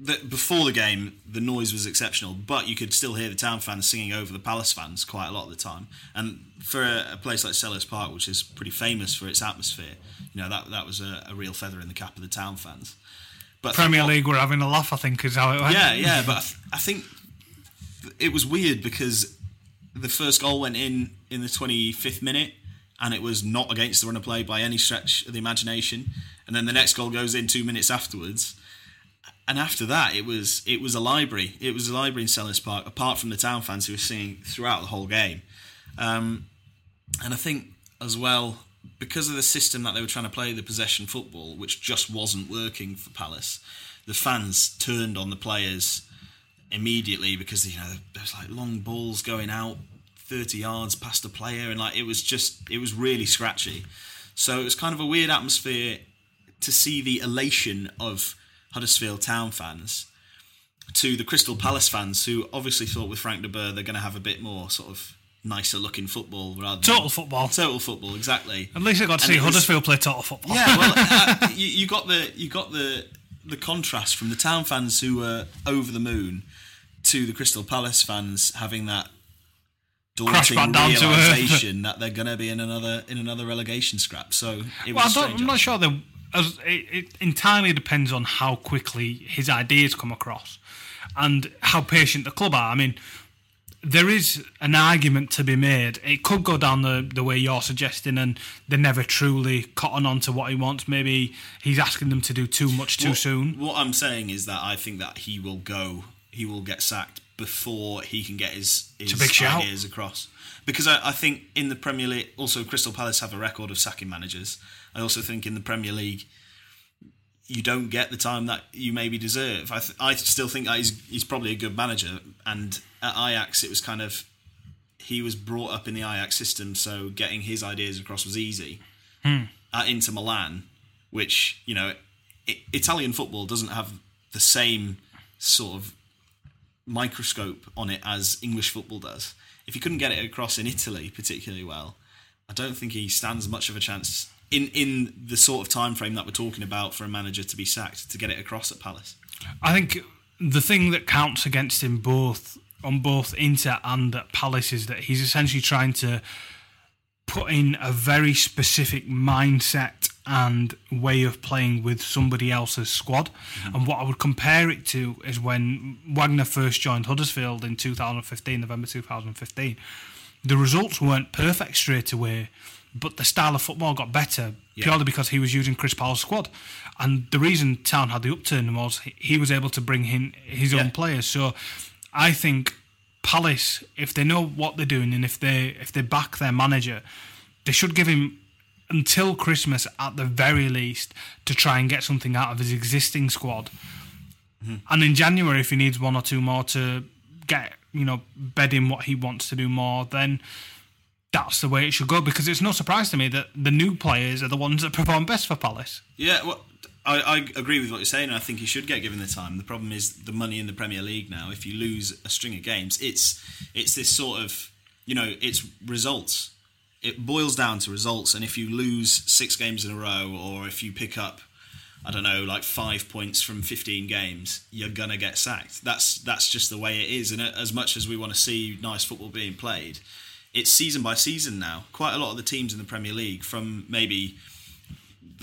that before the game, the noise was exceptional, but you could still hear the town fans singing over the Palace fans quite a lot of the time. And for a, a place like Selhurst Park, which is pretty famous for its atmosphere, you know that that was a, a real feather in the cap of the town fans. But Premier League were having a laugh, I think, is how it went. yeah, yeah, but I, th- I think it was weird because the first goal went in in the 25th minute and it was not against the run of play by any stretch of the imagination. And then the next goal goes in 2 minutes afterwards. And after that it was it was a library. It was a library in Selhurst Park apart from the town fans who were singing throughout the whole game. Um, and I think as well because of the system that they were trying to play the possession football which just wasn't working for Palace the fans turned on the players immediately because you know there was like long balls going out 30 yards past a player and like it was just it was really scratchy. So it was kind of a weird atmosphere to see the elation of Huddersfield Town fans to the Crystal Palace fans who obviously thought with Frank de Boer they're going to have a bit more sort of nicer looking football rather than Total football. total football exactly At least I got to And see it was- Huddersfield play total football. yeah, well, uh, you, you got the you got the the contrast from the town fans who were over the moon to the Crystal Palace fans having that daunting back down to realization that they're going to be in another in another relegation scrap. So it well, I was don't, strange. I'm not sure that as, it, it entirely depends on how quickly his ideas come across and how patient the club are. I mean, there is an argument to be made. It could go down the, the way you're suggesting, and they never truly cotton on to what he wants. Maybe he's asking them to do too much too what, soon. What I'm saying is that I think that he will go, he will get sacked before he can get his, his a big shout. ideas across. Because I, I think in the Premier League, also Crystal Palace have a record of sacking managers. I also think in the Premier League, you don't get the time that you maybe deserve. I, th- I still think that he's, he's probably a good manager. And at Ajax, it was kind of, he was brought up in the Ajax system, so getting his ideas across was easy. Hmm. At Inter Milan, which, you know, I- Italian football doesn't have the same sort of microscope on it as English football does. If he couldn't get it across in Italy particularly well, I don't think he stands much of a chance in in the sort of time frame that we're talking about for a manager to be sacked to get it across at Palace. I think the thing that counts against him both on both Inter and at Palace is that he's essentially trying to put in a very specific mindset and way of playing with somebody else's squad. Mm-hmm. And what I would compare it to is when Wagner first joined Huddersfield in 2015, November 2015. The results weren't perfect straight away, but the style of football got better purely because he was using Chris Powell's squad. And the reason Town had the upturn was he- he was able to bring in his Yeah. own players. So I think Palace, if they know what they're doing and if they if they back their manager, they should give him until Christmas at the very least to try and get something out of his existing squad. Mm-hmm. And in January, if he needs one or two more to get you know bed in what he wants to do more, then that's the way it should go. Because it's no surprise to me that the new players are the ones that perform best for Palace. Yeah, well, I, I, agree with what you're saying, and I think he should get given the time. The problem is the money in the Premier League now. If you lose a string of games, it's it's this sort of you know it's results. It boils down to results, and if you lose six games in a row, or if you pick up, I don't know, like five points from 15 games, you're gonna get sacked. That's that's just the way it is. And as much as we want to see nice football being played, it's season by season now. Quite a lot of the teams in the Premier League, from maybe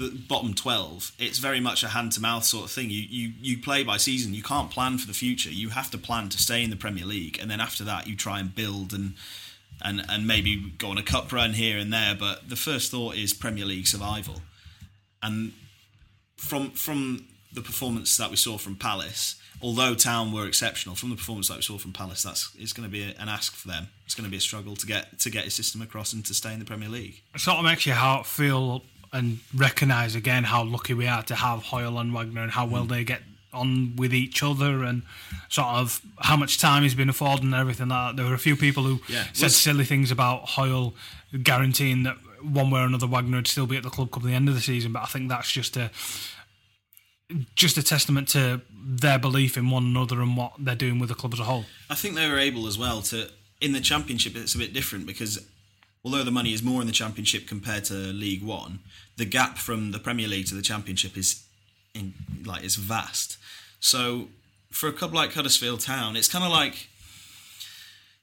the bottom 12 it's very much a hand to mouth sort of thing. You, you you play by season. You can't plan for the future. You have to plan to stay in the premier league and then after that you try and build and and and maybe go on a cup run here and there. But the first thought is premier league survival. And from from the performance that we saw from palace although town were exceptional from the performance that we saw from palace that's it's going to be an ask for them. It's going to be a struggle to get to get a system across and to stay in the premier league. It sort of makes you how feel and recognise again how lucky we are to have Hoyle and Wagner and how well they get on with each other and sort of how much time he's been afforded and everything like that. There were a few people who yeah. said silly things about Hoyle guaranteeing that one way or another Wagner would still be at the club come the end of the season, but I think that's just a just a testament to their belief in one another and what they're doing with the club as a whole. I think they were able as well to in the championship it's a bit different because although the money is more in the Championship compared to League One, the gap from the Premier League to the Championship is in, like is vast. So for a club like Huddersfield Town, it's kind of like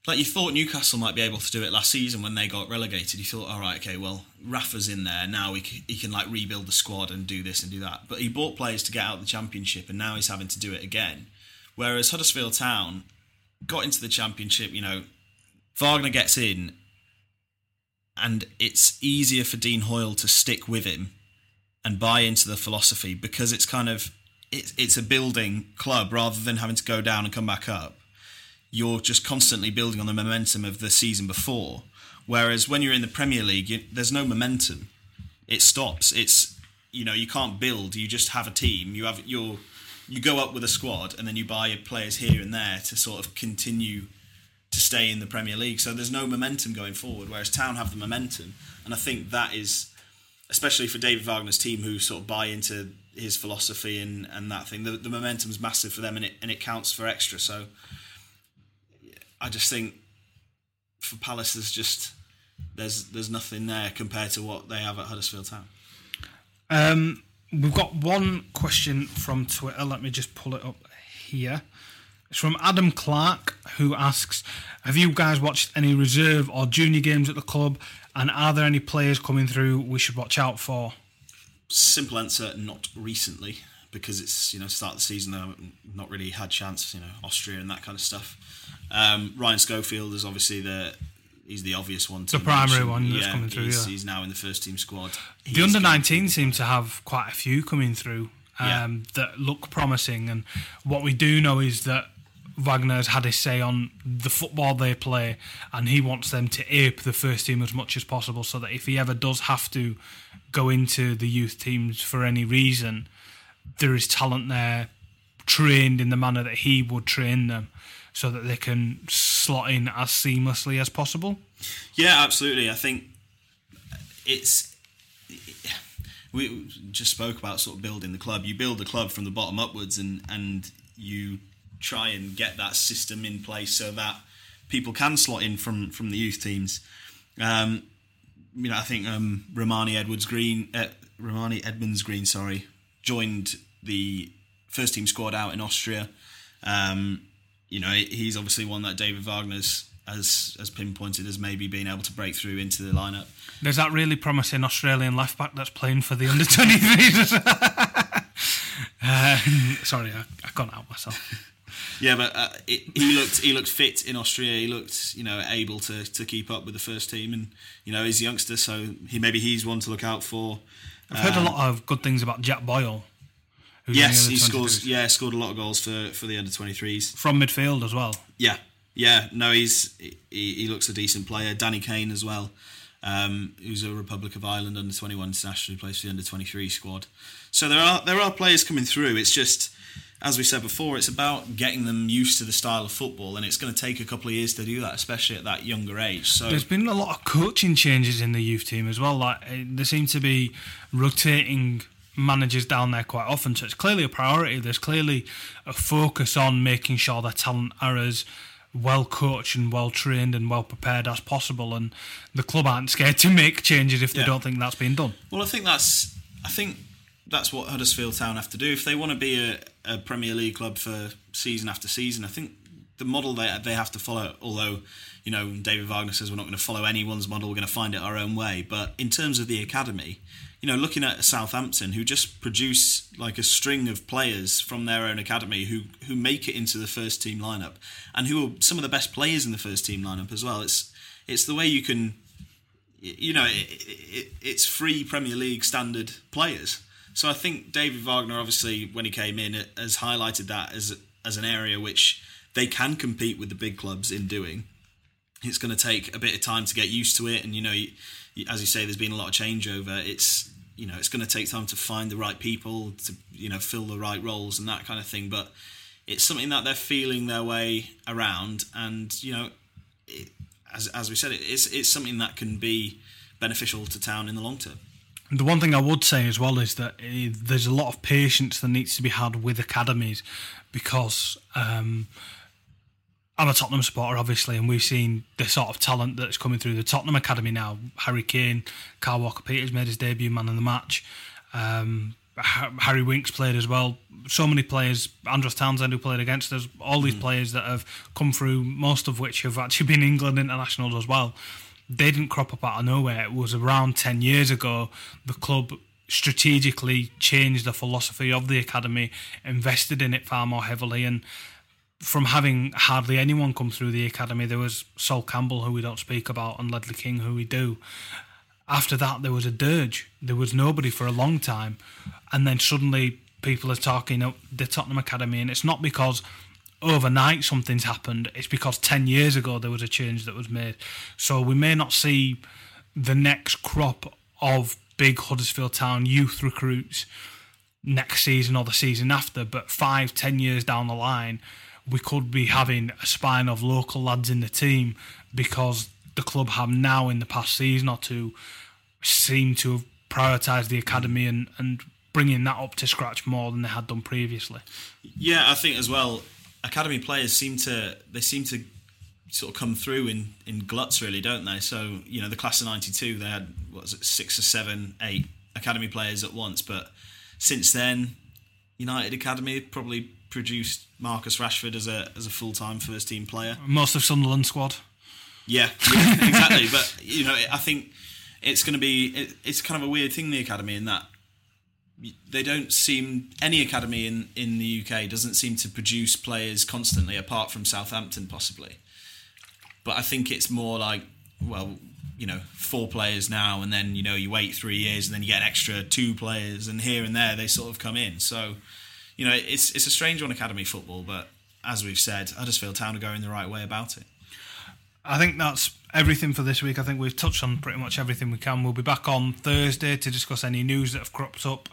like you thought Newcastle might be able to do it last season when they got relegated. You thought, all right, okay, well Rafa's in there now. He can, he can like rebuild the squad and do this and do that. But he bought players to get out of the Championship, and now he's having to do it again. Whereas Huddersfield Town got into the Championship, you know, Wagner gets in and it's easier for Dean Hoyle to stick with him and buy into the philosophy because it's kind of it's it's a building club rather than having to go down and come back up. You're just constantly building on the momentum of the season before. Whereas when you're in the Premier League, you, there's no momentum. It stops. It's you know you can't build. You just have a team. You have your you go up with a squad and then you buy players here and there to sort of continue to stay in the Premier League. So there's no momentum going forward, whereas Town have the momentum. And I think that is, especially for David Wagner's team who sort of buy into his philosophy and, and that thing, the, the momentum's massive for them and it, and it counts for extra. So I just think for Palace, there's just there's there's nothing there compared to what they have at Huddersfield Town. Um, we've got one question from Twitter. Let me just pull it up here. It's from Adam Clark, who asks Have you guys watched any reserve or junior games at the club? And are there any players coming through we should watch out for? Simple answer not recently, because it's, you know, start of the season, I've not really had chance, you know, Austria and that kind of stuff. Um, Ryan Schofield is obviously the he's the obvious one. the primary mention. one that's yeah, coming through. He's, yeah. he's now in the first team squad. The under 19 seem to have quite a few coming through um, yeah. that look promising. And what we do know is that Wagner's had his say on the football they play, and he wants them to ape the first team as much as possible, so that if he ever does have to go into the youth teams for any reason, there is talent there trained in the manner that he would train them, so that they can slot in as seamlessly as possible. Yeah, absolutely. I think it's we just spoke about sort of building the club. You build the club from the bottom upwards, and and you try and get that system in place so that people can slot in from from the youth teams. Um, you know, I think um, Rarmani Edwards Green, uh, Rarmani Edmonds Green, sorry, joined the first team squad out in Austria. Um, you know, he's obviously one that David Wagner's has has pinpointed as maybe being able to break through into the lineup. There's that really promising Australian left back that's playing for the under 23s. uh, sorry, I, I got out myself. Yeah, but uh, it, he looked he looked fit in Austria. He looked you know able to, to keep up with the first team, and you know he's a youngster, so he maybe he's one to look out for. I've heard a lot of good things about Jack Boyle. Yes, he scores. Yeah, scored a lot of goals for, for the under twenty threes from midfield as well. Yeah, Yeah, no, he's he, he looks a decent player. Danny Kane as well, um, who's a Republic of Ireland under twenty one international who plays for the under twenty three squad. So there are there are players coming through. It's just as we said before, it's about getting them used to the style of football, and it's going to take a couple of years to do that, especially at that younger age. So there's been a lot of coaching changes in the youth team as well. Like eh, there seem to be rotating managers down there quite often, so it's clearly a priority. There's clearly a focus on making sure their talent are as well coached and well trained and well prepared as possible, and the club aren't scared to make changes if they Yeah. don't think that's being done. Well, I think that's I think that's what Huddersfield Town have to do if they want to be a, a Premier League club for season after season. I think the model they they have to follow. Although you know David Wagner says we're not going to follow anyone's model, we're going to find it our own way. But in terms of the academy, you know, looking at Southampton, who just produce like a string of players from their own academy who who make it into the first team lineup, and who are some of the best players in the first team lineup as well. It's it's the way you can you know, it, it, it's free Premier League standard players. So I think David Wagner, obviously, when he came in, has highlighted that as as an area which they can compete with the big clubs in doing. It's going to take a bit of time to get used to it, and you know, as you say, there's been a lot of changeover. It's you know, it's going to take time to find the right people to you know fill the right roles and that kind of thing. But it's something that they're feeling their way around, and you know, it, as as we said, it, it's it's something that can be beneficial to town in the long term. The one thing I would say as well is that eh, there's a lot of patience that needs to be had with academies because um, I'm a Tottenham supporter, obviously, and we've seen the sort of talent that's coming through the Tottenham academy now. Harry Kane, Kyle Walker Peters made his debut, man of the match. Um, Harry Winks played as well. So many players, Andros Townsend who played against us, all these players that have come through, most of which have actually been England internationals as well. They didn't crop up out of nowhere. It was around 10 years ago the club strategically changed the philosophy of the academy, invested in it far more heavily, and from having hardly anyone come through the academy, there was Sol Campbell, who we don't speak about, and Ledley King, who we do. After that, there was a dirge. There was nobody for a long time, and then suddenly people are talking up the Tottenham Academy, and it's not because overnight something's happened. It's because ten years ago there was a change that was made. So we may not see the next crop of big Huddersfield Town youth recruits next season or the season after, but five, ten years down the line, we could be having a spine of local lads in the team because the club have now in the past season or two seemed to have prioritised the academy and, and bringing that up to scratch more than they had done previously. Yeah, I think as well. Academy players seem to they seem to sort of come through in in gluts, really, don't they? So you know, the class of '92, they had what was it, six or seven, eight academy players at once. But since then, United Academy probably produced Marcus Rashford as a as a full time first team player. Most of Sunderland squad. Yeah, yeah exactly. but you know, I think it's going to be it, it's kind of a weird thing the academy in that they don't seem any academy in in the UK doesn't seem to produce players constantly apart from Southampton possibly. But I think it's more like well, you know, four players now and then you know you wait 3 years and then you get an extra two players and here and there they sort of come in. So, you know, it's it's a strange one academy football, but as we've said, Huddersfield Town are going the right way about it. I think that's everything for this week. I think we've touched on pretty much everything we can. We'll be back on Thursday to discuss any news that have cropped up.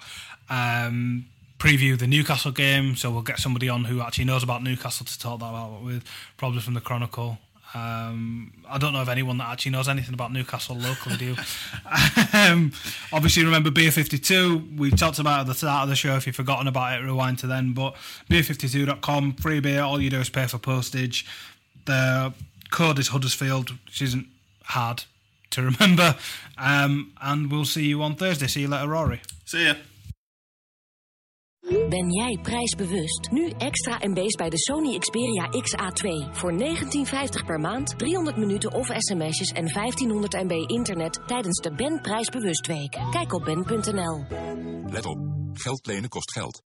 Um, preview the Newcastle game, so we'll get somebody on who actually knows about Newcastle to talk that about with, probably from the Chronicle. Um, I don't know of anyone that actually knows anything about Newcastle locally, do um, obviously, remember Beer 52. We talked about at the start of the show. If you've forgotten about it, rewind to then. But beer52.com, free beer. All you do is pay for postage. The code is Huddersfield, which isn't hard to remember. Um, and we'll see you on Thursday. See you later, Rory. See ya. Ben jij prijsbewust? Nu extra MB's bij de Sony Xperia XA2. Voor 19,50 per maand, 300 minuten of sms'jes en 1500 MB internet tijdens de Ben Prijsbewust Week. Kijk op ben.nl. Let op. Geld lenen kost geld.